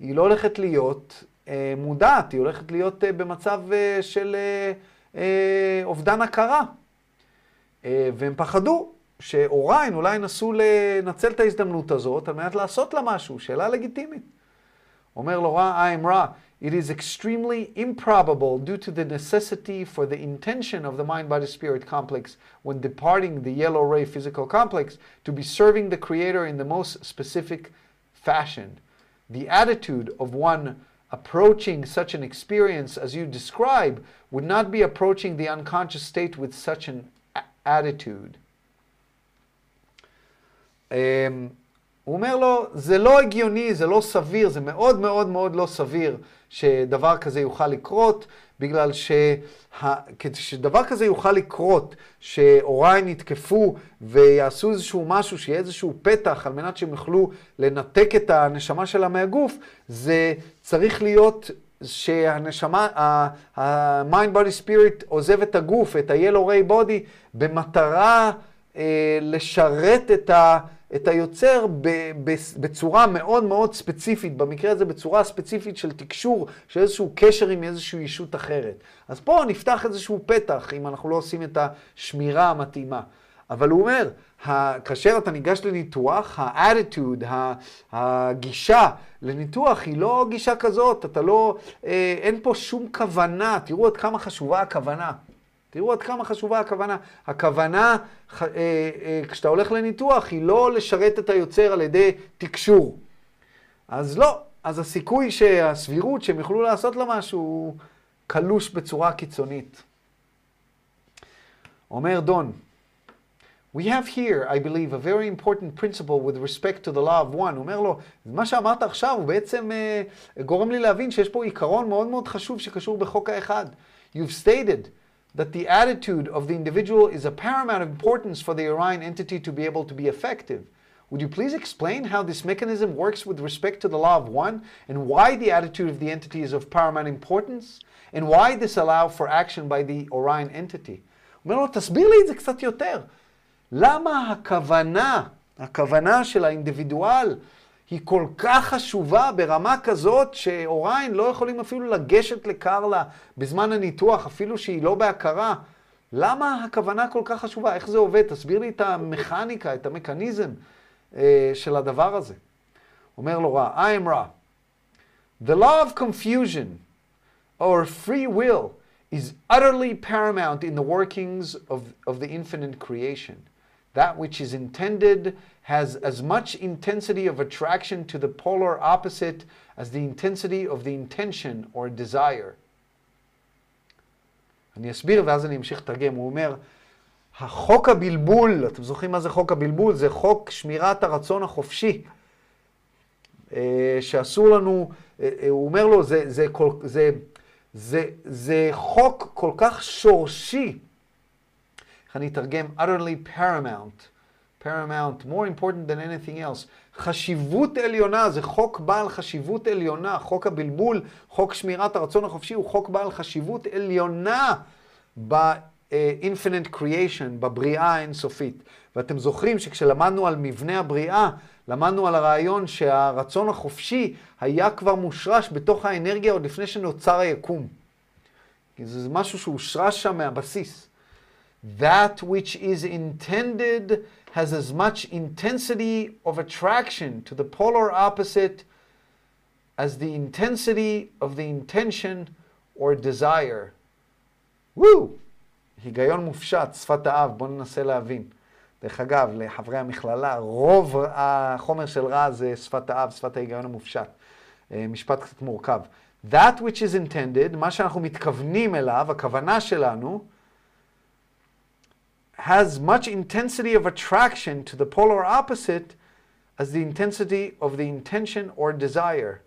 היא לא הולכת להיות אה, מודעת, היא הולכת להיות אה, במצב אה, של אה, אה, אובדן הכרה. אה, והם פחדו. שאוריין אולי ינסו לנצל את ההזדמנות הזאת על מנת לעשות לה משהו, שאלה לגיטימית. אומר לו רע, I'm רע, it is extremely improbable due to the necessity for the intention of the mind-body-spirit complex when departing the yellow ray physical complex to be serving the creator in the most specific fashion. The attitude of one approaching such an experience as you describe would not be approaching the unconscious state with such an attitude. אמ, הוא אומר לו, זה לא הגיוני, זה לא סביר, זה מאוד מאוד מאוד לא סביר שדבר כזה יוכל לקרות, בגלל. כדי שדבר כזה יוכל לקרות, שאוריין יתקפו ויעשו איזשהו משהו, שיהיה איזשהו פתח על מנת שהם יוכלו לנתק את הנשמה שלה מהגוף, זה צריך להיות שהנשמה, ה-mind body spirit עוזב את הגוף, את ה-yellow ray body, במטרה אה, לשרת את ה... את היוצר בצורה מאוד מאוד ספציפית, במקרה הזה בצורה ספציפית של תקשור, של איזשהו קשר עם איזושהי ישות אחרת. אז פה נפתח איזשהו פתח, אם אנחנו לא עושים את השמירה המתאימה. אבל הוא אומר, כאשר אתה ניגש לניתוח, ה-attitude, הגישה לניתוח היא לא גישה כזאת, אתה לא, אה, אין פה שום כוונה, תראו עד כמה חשובה הכוונה. תראו עד כמה חשובה הכוונה. הכוונה, אה, אה, כשאתה הולך לניתוח, היא לא לשרת את היוצר על ידי תקשור. אז לא, אז הסיכוי שהסבירות שהם יוכלו לעשות לה משהו הוא קלוש בצורה קיצונית. אומר דון, We have here, I believe, a very important principle with respect to the law of one. הוא אומר לו, מה שאמרת עכשיו הוא בעצם uh, גורם לי להבין שיש פה עיקרון מאוד מאוד חשוב שקשור בחוק האחד. You've stated that the attitude of the individual is a paramount importance for the Orion entity to be able to be effective. Would you please explain how this mechanism works with respect to the law of one and why the attitude of the entity is of paramount importance and why this allows for action by the Orion entity? אומר לו, תסביר לי את זה קצת יותר. למה הכוונה, הכוונה של האינדיבידואל היא כל כך חשובה ברמה כזאת שאוריין לא יכולים אפילו לגשת לקרלה בזמן הניתוח, אפילו שהיא לא בהכרה. למה הכוונה כל כך חשובה? איך זה עובד? תסביר לי את המכניקה, את המכניזם אה, של הדבר הזה. אומר לו רע, I am רע. The law of confusion or free will is utterly paramount in the workings of, of the infinite creation. That which is intended has as much intensity of attraction to the polar opposite as the intensity of the intention or desire. אני אסביר ואז אני אמשיך לתרגם. הוא אומר, החוק הבלבול, אתם זוכרים מה זה חוק הבלבול? זה חוק שמירת הרצון החופשי. שאסור לנו, הוא אומר לו, זה, זה, זה, זה, זה חוק כל כך שורשי. איך אני אתרגם? utterly paramount. paramount, more important than anything else. חשיבות עליונה, זה חוק בעל חשיבות עליונה. חוק הבלבול, חוק שמירת הרצון החופשי, הוא חוק בעל חשיבות עליונה ב-infinite creation, בבריאה האינסופית. ואתם זוכרים שכשלמדנו על מבנה הבריאה, למדנו על הרעיון שהרצון החופשי היה כבר מושרש בתוך האנרגיה עוד לפני שנוצר היקום. זה משהו שהושרש שם מהבסיס. That which is intended has as much intensity of attraction to the polar opposite as the intensity of the intention or desire. וואו! היגיון מופשט, שפת האב, בואו ננסה להבין. דרך אגב, לחברי המכללה, רוב החומר של רע זה שפת האב, שפת ההיגיון המופשט. משפט קצת מורכב. That which is intended, מה שאנחנו מתכוונים אליו, הכוונה שלנו, has much intensity of attraction to the polar opposite as the intensity of the intention or desire.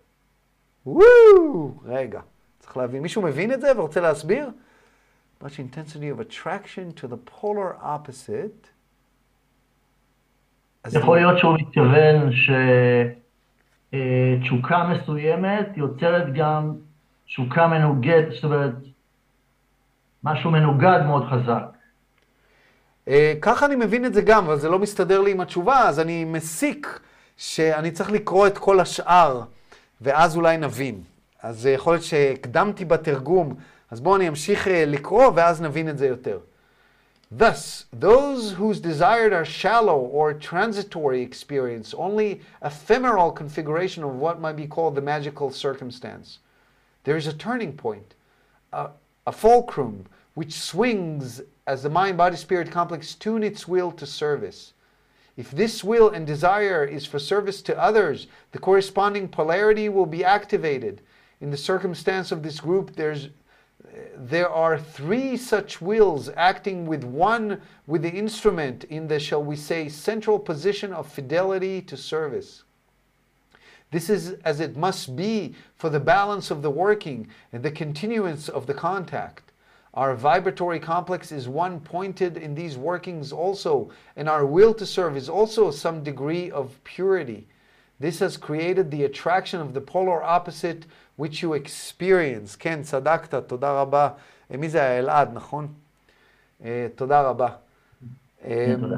וואו! רגע, צריך להבין. מישהו מבין את זה ורוצה להסביר? much intensity of attraction to the polar opposite. יכול להיות שהוא מתכוון שתשוקה מסוימת יוצרת גם תשוקה מנוגדת, זאת אומרת, משהו מנוגד מאוד חזק. ככה אני מבין את זה גם, אבל זה לא מסתדר לי עם התשובה, אז אני מסיק שאני צריך לקרוא את כל השאר, ואז אולי נבין. אז יכול להיות שהקדמתי בתרגום, אז בואו אני אמשיך לקרוא, ואז נבין את זה יותר. Thus, those whose desired are shallow or transitory experience only ephemeral configuration of what might be called the magical circumstance. There is a turning point, a, a fulcrum, which swings as the mind body spirit complex tune its will to service. If this will and desire is for service to others, the corresponding polarity will be activated. In the circumstance of this group, there's there are three such wills acting with one with the instrument in the, shall we say, central position of fidelity to service. This is as it must be for the balance of the working and the continuance of the contact. Our vibratory complex is one pointed in these workings also, and our will to serve is also some degree of purity. This has created the attraction of the polar opposite which you experience. כן, צדקת, תודה רבה. אה, מי זה היה? אלעד, נכון? אה, תודה רבה. אה, כן, תודה.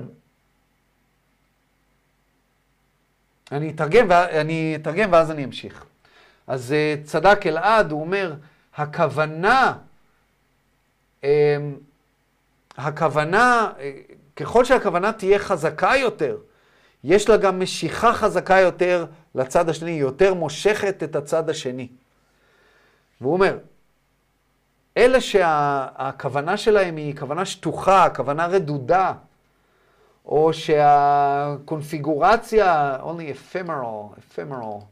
אני אתרגם, וה- אני אתרגם ואז אני אמשיך. אז אה, צדק אלעד, הוא אומר, הכוונה, אה, הכוונה, אה, ככל שהכוונה תהיה חזקה יותר, יש לה גם משיכה חזקה יותר לצד השני, היא יותר מושכת את הצד השני. והוא אומר, אלה שהכוונה שלהם היא כוונה שטוחה, כוונה רדודה, או שהקונפיגורציה, only ephemeral, ephemeral,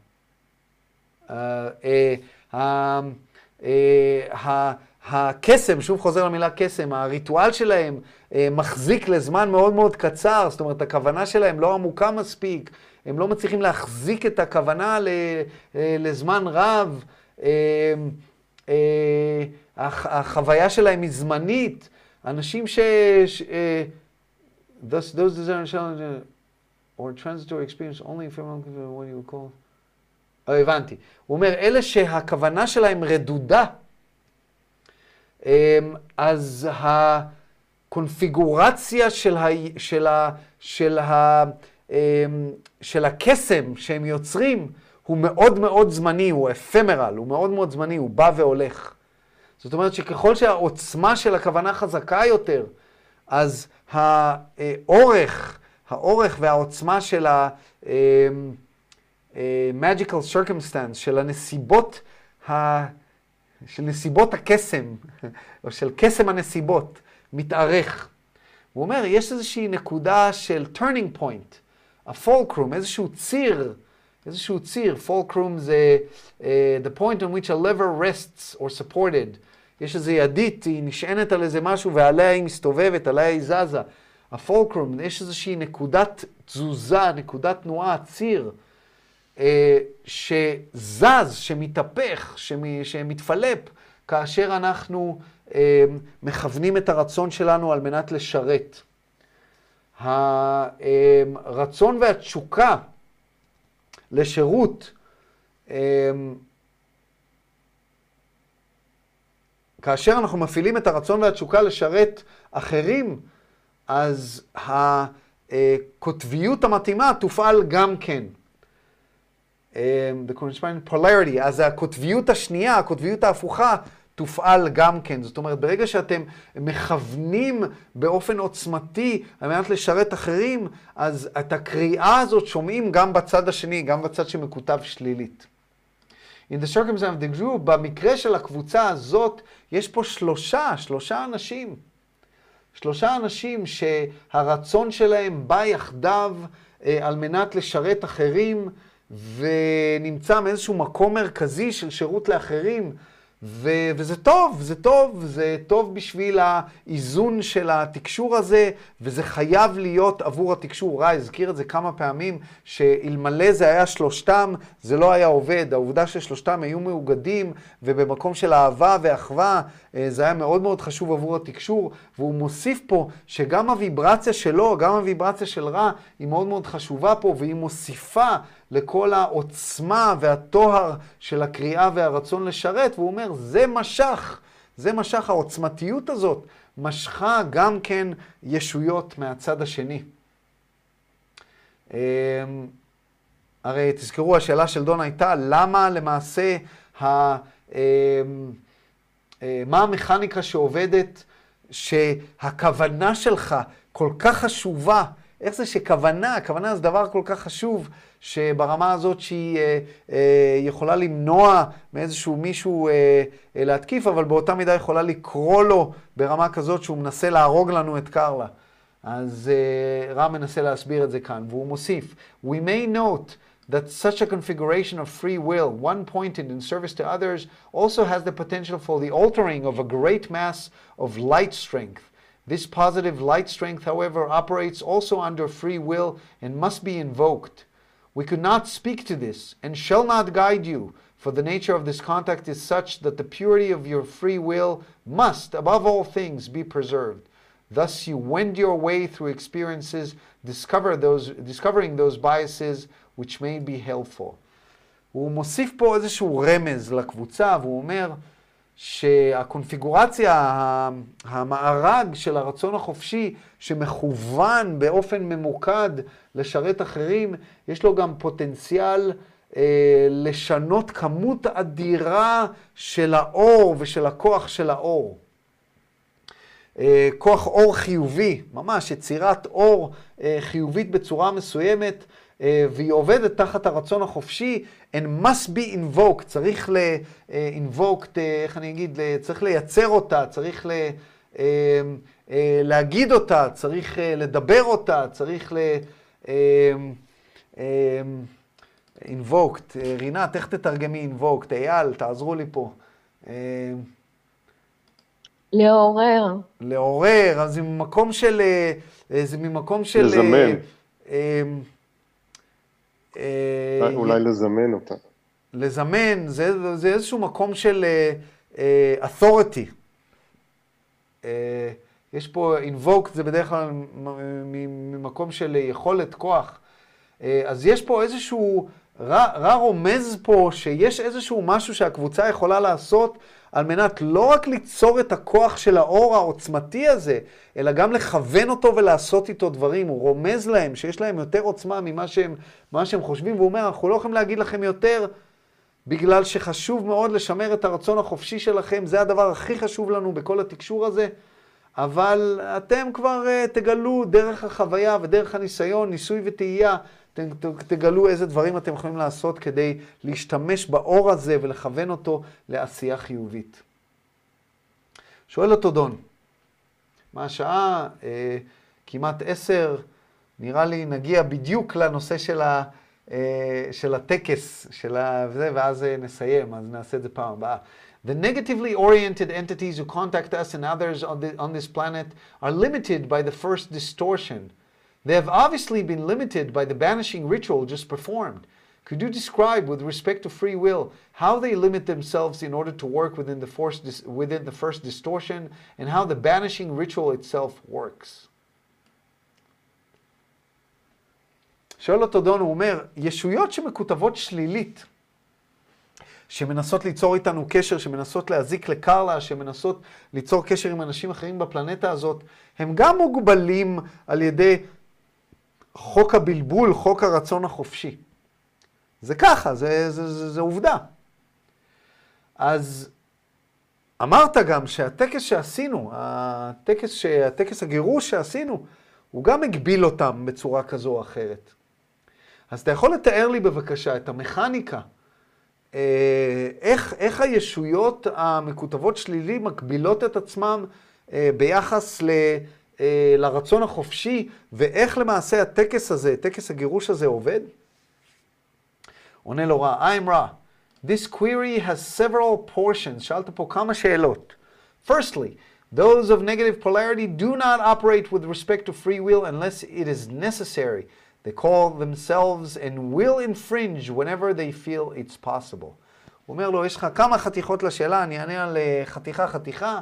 אה, אה, ה- אה, ה- הקסם, שוב חוזר למילה קסם, הריטואל שלהם אה, מחזיק לזמן מאוד מאוד קצר, זאת אומרת, הכוונה שלהם לא עמוקה מספיק, הם לא מצליחים להחזיק את הכוונה אה, לזמן רב, אה, הח- החוויה שלהם היא זמנית, אנשים ש... thus, those desire challenge or transitory experience only if what you call... הבנתי. הוא אומר, אלה שהכוונה שלהם רדודה, אז הקונפיגורציה של, ה, של, ה, של, ה, אמ, של הקסם שהם יוצרים הוא מאוד מאוד זמני, הוא אפמרל, הוא מאוד מאוד זמני, הוא בא והולך. זאת אומרת שככל שהעוצמה של הכוונה חזקה יותר, אז האורך, האורך והעוצמה של ה... אמ, אה, circumstance, של הנסיבות, ה... של נסיבות הקסם, או של קסם הנסיבות, מתארך. הוא אומר, יש איזושהי נקודה של turning point, הפולקרום, איזשהו ציר, איזשהו ציר, פולקרום זה uh, the point on which a lever rests or supported. יש איזו ידית, היא נשענת על איזה משהו ועליה היא מסתובבת, עליה היא זזה. הפולקרום, יש איזושהי נקודת תזוזה, נקודת תנועה, ציר. אה, שזז, שמתהפך, שמ- שמתפלפ, כאשר אנחנו אה, מכוונים את הרצון שלנו על מנת לשרת. הרצון והתשוקה לשירות, אה, כאשר אנחנו מפעילים את הרצון והתשוקה לשרת אחרים, אז הקוטביות המתאימה תופעל גם כן. Um, the polarity, אז הקוטביות השנייה, הקוטביות ההפוכה, תופעל גם כן. זאת אומרת, ברגע שאתם מכוונים באופן עוצמתי על מנת לשרת אחרים, אז את הקריאה הזאת שומעים גם בצד השני, גם בצד שמקוטב שלילית. In the circumstance of the group, במקרה של הקבוצה הזאת, יש פה שלושה, שלושה אנשים. שלושה אנשים שהרצון שלהם בא יחדיו אה, על מנת לשרת אחרים, ונמצא מאיזשהו מקום מרכזי של שירות לאחרים, ו- וזה טוב, זה טוב, זה טוב בשביל האיזון של התקשור הזה, וזה חייב להיות עבור התקשור. רע הזכיר את זה כמה פעמים, שאלמלא זה היה שלושתם, זה לא היה עובד. העובדה ששלושתם היו מאוגדים, ובמקום של אהבה ואחווה, אה, זה היה מאוד מאוד חשוב עבור התקשור, והוא מוסיף פה שגם הוויברציה שלו, גם הוויברציה של רע, היא מאוד מאוד חשובה פה, והיא מוסיפה לכל העוצמה והטוהר של הקריאה והרצון לשרת, והוא אומר, זה משך, זה משך, העוצמתיות הזאת משכה גם כן ישויות מהצד השני. אמ, הרי תזכרו, השאלה של דון הייתה, למה למעשה, ה, אמ, אה, מה המכניקה שעובדת, שהכוונה שלך כל כך חשובה, איך זה שכוונה, כוונה זה דבר כל כך חשוב, שברמה הזאת שהיא אה, אה, יכולה למנוע מאיזשהו מישהו אה, אה, להתקיף, אבל באותה מידה יכולה לקרוא לו ברמה כזאת שהוא מנסה להרוג לנו את קרלה. אז אה, רם מנסה להסביר את זה כאן, והוא מוסיף, We may note that such a configuration of free will, one pointed in service to others, also has the potential for the altering of a great mass of light strength. This positive light strength, however, operates also under free will and must be invoked. We could not speak to this and shall not guide you, for the nature of this contact is such that the purity of your free will must, above all things, be preserved. Thus, you wend your way through experiences, discover those, discovering those biases which may be helpful. הוא מוסיף פה איזשהו רמז לקבוצה, והוא אומר שהקונפיגורציה, המארג של הרצון החופשי, שמכוון באופן ממוקד לשרת אחרים, יש לו גם פוטנציאל אה, לשנות כמות אדירה של האור ושל הכוח של האור. אה, כוח אור חיובי, ממש יצירת אור אה, חיובית בצורה מסוימת, והיא עובדת תחת הרצון החופשי, and must be invoked, צריך ל... אה, invoked, אה, איך אני אגיד, צריך לייצר אותה, צריך ל... אה, אה, להגיד אותה, צריך אה, לדבר אותה, צריך ל... אה, אה, invoked, אה, רינת, איך תתרגמי invoked? אייל, תעזרו לי פה. אה, לעורר. לעורר, אז זה ממקום של... אה, אה, זה ממקום של... אה, לזמן. אה, אולי לזמן אותה. לזמן, זה, זה איזשהו מקום של אה, אה, authority. יש פה invoked, זה בדרך כלל ממקום של יכולת, כוח. אה, אז יש פה איזשהו, רע, רע רומז פה שיש איזשהו משהו שהקבוצה יכולה לעשות על מנת לא רק ליצור את הכוח של האור העוצמתי הזה, אלא גם לכוון אותו ולעשות איתו דברים. הוא רומז להם שיש להם יותר עוצמה ממה שהם, שהם חושבים, והוא אומר, אנחנו לא יכולים להגיד לכם יותר, בגלל שחשוב מאוד לשמר את הרצון החופשי שלכם, זה הדבר הכי חשוב לנו בכל התקשור הזה. אבל אתם כבר uh, תגלו דרך החוויה ודרך הניסיון, ניסוי וטעייה, תגלו איזה דברים אתם יכולים לעשות כדי להשתמש באור הזה ולכוון אותו לעשייה חיובית. שואל אותו דון, מה השעה? אה, כמעט עשר, נראה לי נגיע בדיוק לנושא של, ה, אה, של הטקס, של ה, וזה, ואז אה, נסיים, אז נעשה את זה פעם הבאה. The negatively oriented entities who contact us and others on, on this planet are limited by the first distortion. They have obviously been limited by the banishing ritual just performed. Could you describe, with respect to free will, how they limit themselves in order to work within the, force within the first distortion, and how the banishing ritual itself works? שואל אותו דון, הוא אומר, ישויות שמקוטבות שלילית, שמנסות ליצור איתנו קשר, שמנסות להזיק לקרלה, שמנסות ליצור קשר עם אנשים אחרים בפלנטה הזאת, הם גם מוגבלים על ידי חוק הבלבול, חוק הרצון החופשי. זה ככה, זה, זה, זה, זה עובדה. אז אמרת גם שהטקס שעשינו, הטקס, ש- הטקס הגירוש שעשינו, הוא גם הגביל אותם בצורה כזו או אחרת. אז אתה יכול לתאר לי בבקשה את המכניקה, אה, איך, איך הישויות המקוטבות שלילי מקבילות את עצמם אה, ביחס ל, אה, לרצון החופשי, ואיך למעשה הטקס הזה, טקס הגירוש הזה עובד? עונה לו רע, I'm רע. This query has several portions. שאלת פה כמה שאלות. Firstly, those of negative polarity do not operate with respect to free will unless it is necessary. They call themselves and will infringe whenever they feel it's possible. הוא אומר לו, יש לך כמה חתיכות לשאלה, אני אענה על אה, חתיכה-חתיכה.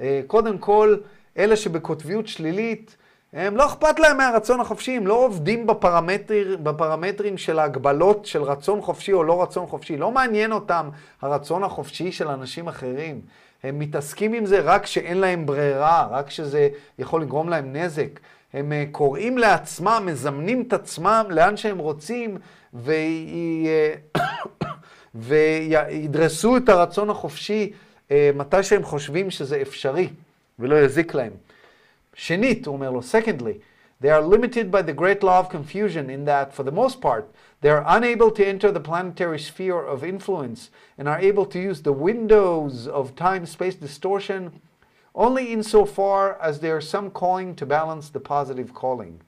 אה, קודם כל, אלה שבקוטביות שלילית, הם לא אכפת להם מהרצון החופשי, הם לא עובדים בפרמטר, בפרמטרים של ההגבלות של רצון חופשי או לא רצון חופשי. לא מעניין אותם הרצון החופשי של אנשים אחרים. הם מתעסקים עם זה רק כשאין להם ברירה, רק כשזה יכול לגרום להם נזק. הם אה, קוראים לעצמם, מזמנים את עצמם לאן שהם רוצים, והיא- אה, [COUGHS] וידרסו את הרצון החופשי אה, מתי שהם חושבים שזה אפשרי ולא יזיק להם. שנית, הוא אומר לו, secondly, they are limited by the great law of confusion in that, for the most part, they are unable to enter the planetary sphere of influence and are able to use the windows of time-space distortion only insofar as there is some calling to balance the positive calling.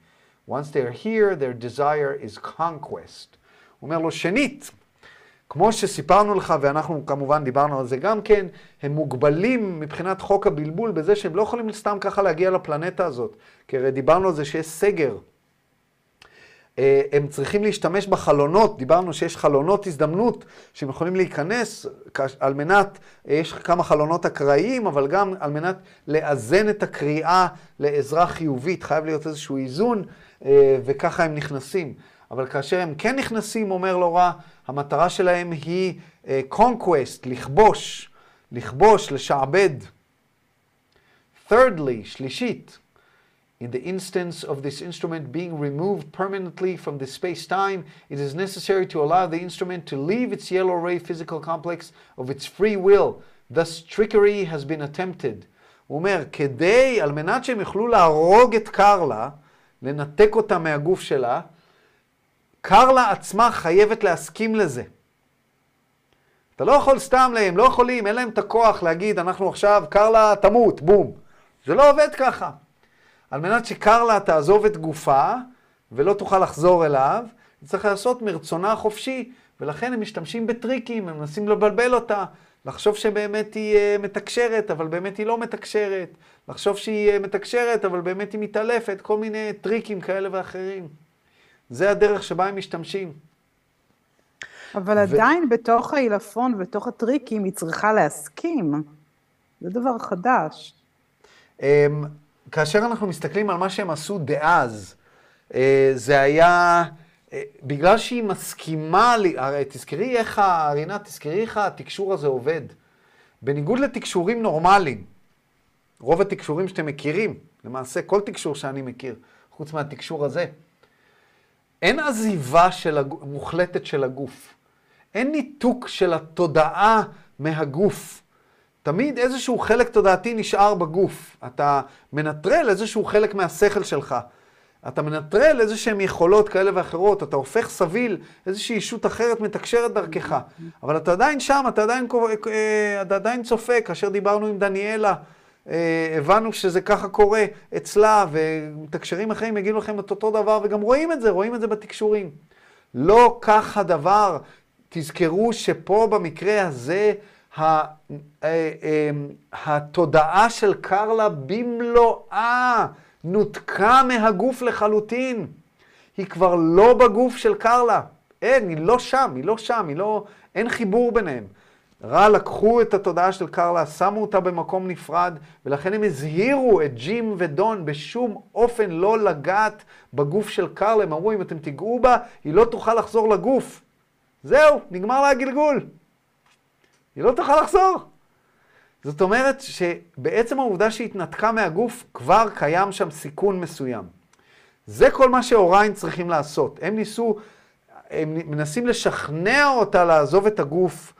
Once they are here, their desire is conquest. הוא הוא אומר לו, שנית, כמו שסיפרנו לך, ואנחנו כמובן דיברנו על זה גם כן, הם מוגבלים מבחינת חוק הבלבול בזה שהם לא יכולים סתם ככה להגיע לפלנטה הזאת. כי הרי דיברנו על זה שיש סגר. אה, הם צריכים להשתמש בחלונות, דיברנו שיש חלונות הזדמנות שהם יכולים להיכנס על מנת, אה, יש כמה חלונות אקראיים, אבל גם על מנת לאזן את הקריאה לעזרה חיובית, חייב להיות איזשהו איזון, אה, וככה הם נכנסים. אבל כאשר הם כן נכנסים, אומר לא רע, המטרה שלהם היא אה, conquest, לכבוש, לכבוש, לשעבד. thirdly, שלישית, In the instance of this instrument being removed permanently from the space-time, it is necessary to allow the instrument to leave its yellow ray physical complex of its free will. Thus trickery has been attempted. הוא אומר, כדי, על מנת שהם יוכלו להרוג את קרלה, לנתק אותה מהגוף שלה, קרלה עצמה חייבת להסכים לזה. אתה לא יכול סתם להם, לא יכולים, אין להם את הכוח להגיד, אנחנו עכשיו, קרלה תמות, בום. זה לא עובד ככה. על מנת שקרלה תעזוב את גופה ולא תוכל לחזור אליו, היא צריכה לעשות מרצונה החופשי, ולכן הם משתמשים בטריקים, הם מנסים לבלבל אותה, לחשוב שבאמת היא אה, מתקשרת, אבל באמת היא לא מתקשרת, לחשוב שהיא אה, מתקשרת, אבל באמת היא מתעלפת, כל מיני טריקים כאלה ואחרים. זה הדרך שבה הם משתמשים. אבל עדיין בתוך העילפון, בתוך הטריקים, היא צריכה להסכים. זה דבר חדש. אמ, כאשר אנחנו מסתכלים על מה שהם עשו דאז, אה, זה היה, אה, בגלל שהיא מסכימה, הרי תזכרי איך, רינת, תזכרי איך התקשור הזה עובד. בניגוד לתקשורים נורמליים, רוב התקשורים שאתם מכירים, למעשה כל תקשור שאני מכיר, חוץ מהתקשור הזה, אין עזיבה של הגוף, מוחלטת של הגוף. אין ניתוק של התודעה מהגוף. תמיד איזשהו חלק תודעתי נשאר בגוף. אתה מנטרל איזשהו חלק מהשכל שלך. אתה מנטרל איזה שהן יכולות כאלה ואחרות, אתה הופך סביל, איזושהי אישות אחרת מתקשרת דרכך. אבל אתה עדיין שם, אתה עדיין, אה, אתה עדיין צופה. כאשר דיברנו עם דניאלה, הבנו שזה ככה קורה אצלה, ומתקשרים אחרים יגידו לכם את אותו דבר, וגם רואים את זה, רואים את זה בתקשורים. לא כך הדבר. תזכרו שפה במקרה הזה, אה, אה, התודעה של קרלה במלואה נותקה מהגוף לחלוטין. היא כבר לא בגוף של קרלה. אין, היא לא שם, היא לא שם, היא לא... אין חיבור ביניהם. רע לקחו את התודעה של קרלה, שמו אותה במקום נפרד, ולכן הם הזהירו את ג'ים ודון בשום אופן לא לגעת בגוף של קרלה. הם אמרו, אם אתם תיגעו בה, היא לא תוכל לחזור לגוף. זהו, נגמר לה הגלגול. היא לא תוכל לחזור. זאת אומרת שבעצם העובדה שהיא התנתקה מהגוף, כבר קיים שם סיכון מסוים. זה כל מה שאוריין צריכים לעשות. הם ניסו, הם מנסים לשכנע אותה לעזוב את הגוף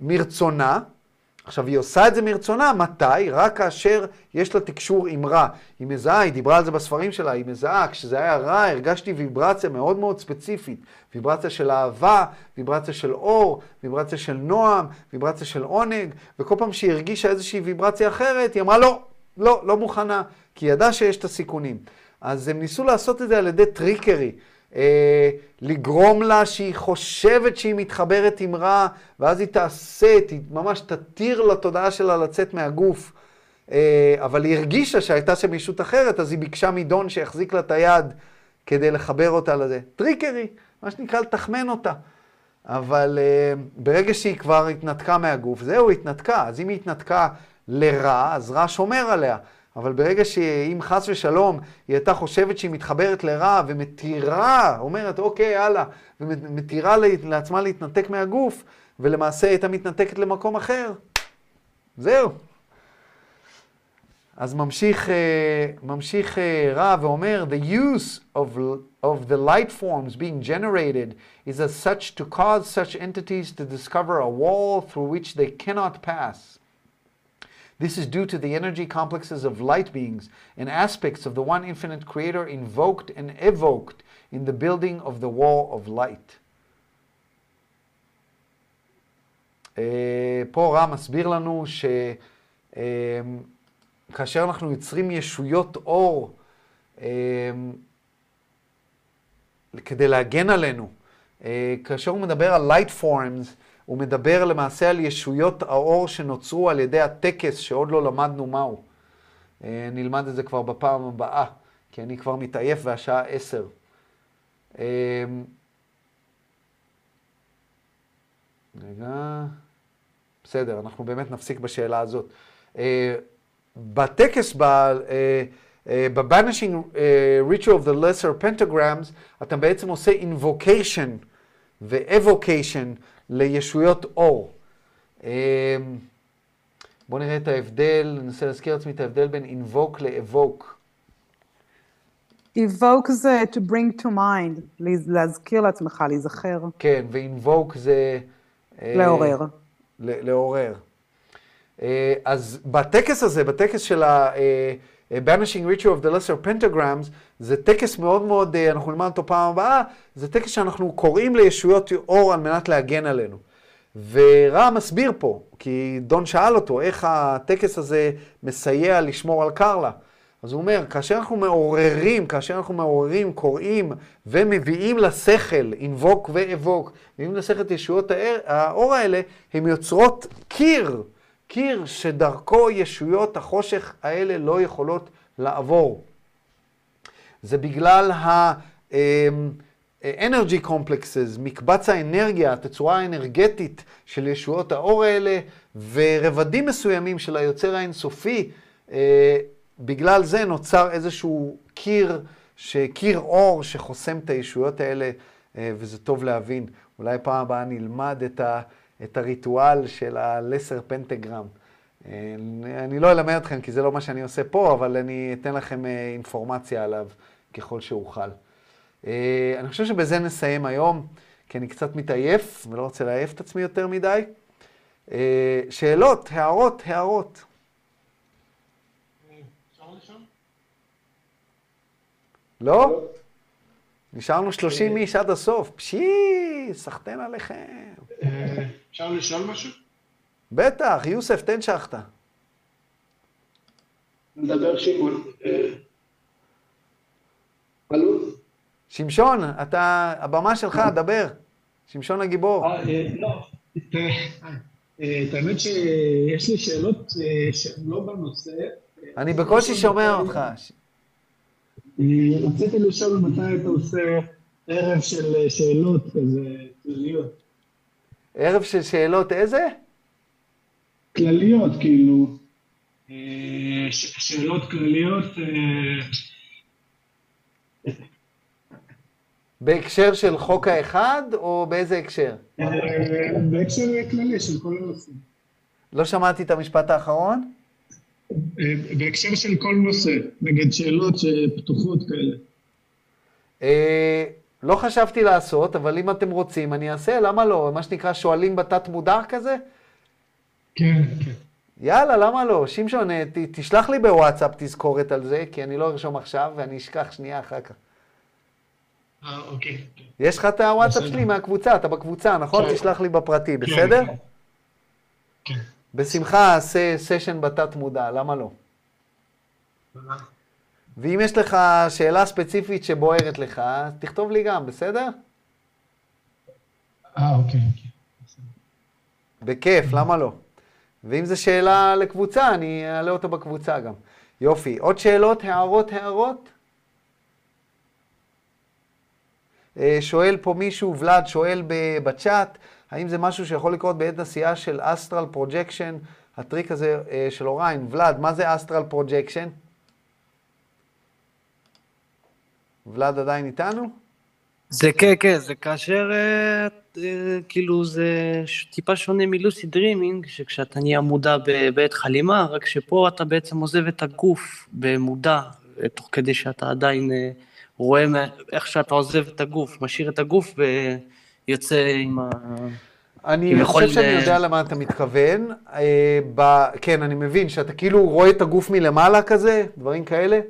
מרצונה. עכשיו, היא עושה את זה מרצונה, מתי? רק כאשר יש לה תקשור עם רע. היא מזהה, היא דיברה על זה בספרים שלה, היא מזהה, כשזה היה רע, הרגשתי ויברציה מאוד מאוד ספציפית. ויברציה של אהבה, ויברציה של אור, ויברציה של נועם, ויברציה של עונג, וכל פעם שהיא הרגישה איזושהי ויברציה אחרת, היא אמרה, לא, לא, לא מוכנה, כי היא ידעה שיש את הסיכונים. אז הם ניסו לעשות את זה על ידי טריקרי. אה, לגרום לה שהיא חושבת שהיא מתחברת עם רע, ואז היא תעשה, היא ממש תתיר לתודעה שלה לצאת מהגוף. אה, אבל היא הרגישה שהייתה שם ישות אחרת, אז היא ביקשה מדון שיחזיק לה את היד כדי לחבר אותה לזה. טריקרי, מה שנקרא לתחמן אותה. אבל אה, ברגע שהיא כבר התנתקה מהגוף, זהו, התנתקה. אז אם היא התנתקה לרע, אז רע שומר עליה. אבל ברגע שאם חס ושלום היא הייתה חושבת שהיא מתחברת לרע ומתירה, אומרת אוקיי, הלאה, ומתירה לעצמה להתנתק מהגוף, ולמעשה הייתה מתנתקת למקום אחר, זהו. אז ממשיך, אה, ממשיך אה, רע ואומר, the use of, of the light forms being generated is as such to cause such entities to discover a wall through which they cannot pass. This is due to the energy complexes of light beings and aspects of the one infinite creator invoked and evoked in the building of the wall of light. Uh, פה רע מסביר לנו שכאשר uh, אנחנו יוצרים ישויות אור uh, כדי להגן עלינו אה, כאשר הוא מדבר על light forms, הוא מדבר למעשה על ישויות האור שנוצרו על ידי הטקס שעוד לא למדנו מהו. אה, נלמד את זה כבר בפעם הבאה, כי אני כבר מתעייף והשעה עשר. אה, רגע, בסדר, אנחנו באמת נפסיק בשאלה הזאת. אה, בטקס, ב-Banishing Ritual of the Lesser Pentagrams, אתה בעצם עושה invocation ו-evocation לישויות אור. אה, בואו נראה את ההבדל, ננסה להזכיר לעצמי את ההבדל בין invoke ל-evoke. evoke זה to bring to mind, להז- להזכיר לעצמך, להיזכר, כן, ו-invoke זה... אה, לעורר. לעורר. אה, אז בטקס הזה, בטקס של ה... אה, Banishing Ritual of the Lesser Pentagrams, זה טקס מאוד מאוד, אה, אנחנו נלמד אותו פעם הבאה, זה טקס שאנחנו קוראים לישויות אור על מנת להגן עלינו. ורע מסביר פה, כי דון שאל אותו איך הטקס הזה מסייע לשמור על קרלה. אז הוא אומר, כאשר אנחנו מעוררים, כאשר אנחנו מעוררים, קוראים ומביאים לשכל, אינבוק ואבוק, מביאים לשכל את ישויות האור האלה, הן יוצרות קיר, קיר שדרכו ישויות החושך האלה לא יכולות לעבור. זה בגלל ה... אמ, complexes, מקבץ האנרגיה, התצורה האנרגטית של ישועות האור האלה, ורבדים מסוימים של היוצר האינסופי, אה, בגלל זה נוצר איזשהו קיר, קיר אור שחוסם את הישויות האלה, אה, וזה טוב להבין. אולי פעם הבאה נלמד את, ה, את הריטואל של הלסר פנטגרם. אה, אני לא אלמד אתכם כי זה לא מה שאני עושה פה, אבל אני אתן לכם אה, אינפורמציה עליו ככל שאוכל. אה, אני חושב שבזה נסיים היום, כי אני קצת מתעייף ולא רוצה לעייף את עצמי יותר מדי. שאלות, הערות, הערות. לא? נשארנו 30 איש עד הסוף. פשי, סחטיין עליכם. אפשר לשאול משהו? בטח, יוסף, תן שחטה. מדבר שמעון. אה, הלו? שמשון, אתה, הבמה שלך, דבר. שמשון הגיבור. אה, אה, לא. אה, את האמת שיש לי שאלות אה, שהן לא בנושא. אני בקושי שומע אותך. אה, רציתי לשאול מתי אתה עושה ערב של אה, שאלות כזה כלליות. ערב של שאלות איזה? כלליות, כאילו. אה, שאלות כלליות. אה, בהקשר של חוק האחד, או באיזה הקשר? אה, בהקשר כללי של כל הנושאים. לא שמעתי את המשפט האחרון. בהקשר של כל נושא, נגיד שאלות שפתוחות כאלה. לא חשבתי לעשות, אבל אם אתם רוצים, אני אעשה, למה לא? מה שנקרא שואלים בתת מודע כזה? כן, כן. יאללה, למה לא? שמשון, ת, תשלח לי בוואטסאפ תזכורת על זה, כי אני לא ארשום עכשיו ואני אשכח שנייה אחר כך. אה, אוקיי. יש לך את הוואטסאפ. שלי מהקבוצה, אתה בקבוצה, נכון? כן. תשלח לי בפרטי, בסדר? כן. כן. בשמחה סשן בתת מודע, למה לא? ואם יש לך שאלה ספציפית שבוערת לך, תכתוב לי גם, בסדר? אה, אוקיי. אוקיי. בכיף, למה לא? ואם זו שאלה לקבוצה, אני אעלה אותה בקבוצה גם. יופי. עוד שאלות, הערות, הערות? אה, שואל פה מישהו, ולאד שואל בצ'אט, האם זה משהו שיכול לקרות בעת נסיעה של astral projection, הטריק הזה אה, של אוריין. ולאד, מה זה astral projection? ולאד עדיין איתנו? זה כן, כן, זה כאשר, אה, אה, כאילו, זה טיפה שונה מלוסי דרימינג, שכשאתה נהיה מודע בעת חלימה, רק שפה אתה בעצם עוזב את הגוף במודע, תוך כדי שאתה עדיין אה, רואה איך שאתה עוזב את הגוף, משאיר את הגוף ויוצא עם ה... אני חושב שאני יודע למה אתה מתכוון. אה, ב... כן, אני מבין שאתה כאילו רואה את הגוף מלמעלה כזה, דברים כאלה.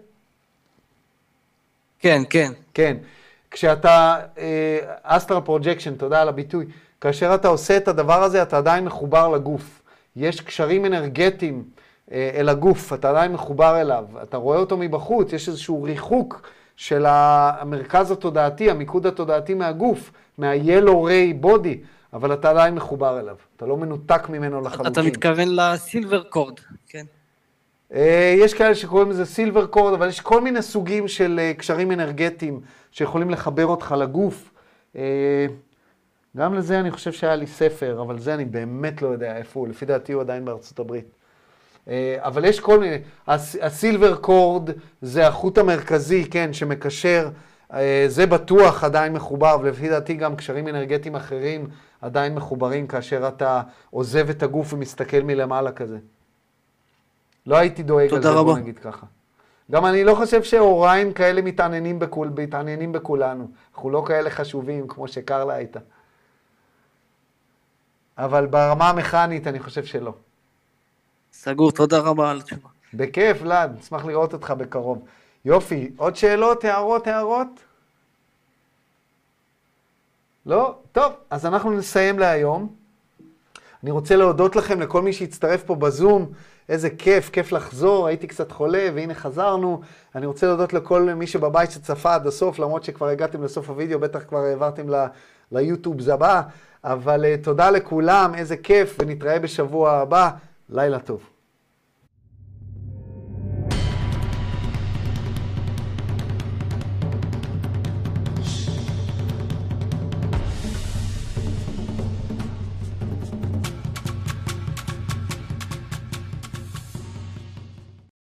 כן, כן. כן. כשאתה, astral projection, תודה על הביטוי, כאשר אתה עושה את הדבר הזה, אתה עדיין מחובר לגוף. יש קשרים אנרגטיים אה, אל הגוף, אתה עדיין מחובר אליו. אתה רואה אותו מבחוץ, יש איזשהו ריחוק של המרכז התודעתי, המיקוד התודעתי מהגוף, מה-Yellow Ray Body, אבל אתה עדיין מחובר אליו, אתה לא מנותק ממנו לחלוטין. אתה מתכוון ל silver cord? אה, יש כאלה שקוראים לזה סילבר קורד, אבל יש כל מיני סוגים של אה, קשרים אנרגטיים שיכולים לחבר אותך לגוף. אה, גם לזה אני חושב שהיה לי ספר, אבל זה אני באמת לא יודע איפה הוא, לפי דעתי הוא עדיין בארצות הברית. אבל יש כל מיני, הס- הסילבר קורד זה החוט המרכזי, כן, שמקשר, זה בטוח עדיין מחובר, ולפי דעתי גם קשרים אנרגטיים אחרים עדיין מחוברים כאשר אתה עוזב את הגוף ומסתכל מלמעלה כזה. לא הייתי דואג על זה, בוא רבה. נגיד ככה. גם אני לא חושב שהוריי כאלה מתעניינים, בכול, מתעניינים בכולנו. אנחנו לא כאלה חשובים כמו שקרלה הייתה. אבל ברמה המכנית אני חושב שלא. סגור, תודה רבה על התשובה. בכיף, ולד, אשמח לראות אותך בקרוב. יופי, עוד שאלות, הערות, הערות? לא? טוב, אז אנחנו נסיים להיום. אני רוצה להודות לכם, לכל מי שהצטרף פה בזום. איזה כיף, כיף לחזור, הייתי קצת חולה והנה חזרנו. אני רוצה להודות לכל מי שבבית שצפה עד הסוף, למרות שכבר הגעתם לסוף הוידאו, בטח כבר העברתם ל- ליוטיוב הבא. אבל uh, תודה לכולם, איזה כיף, ונתראה בשבוע הבא. לילה טוב.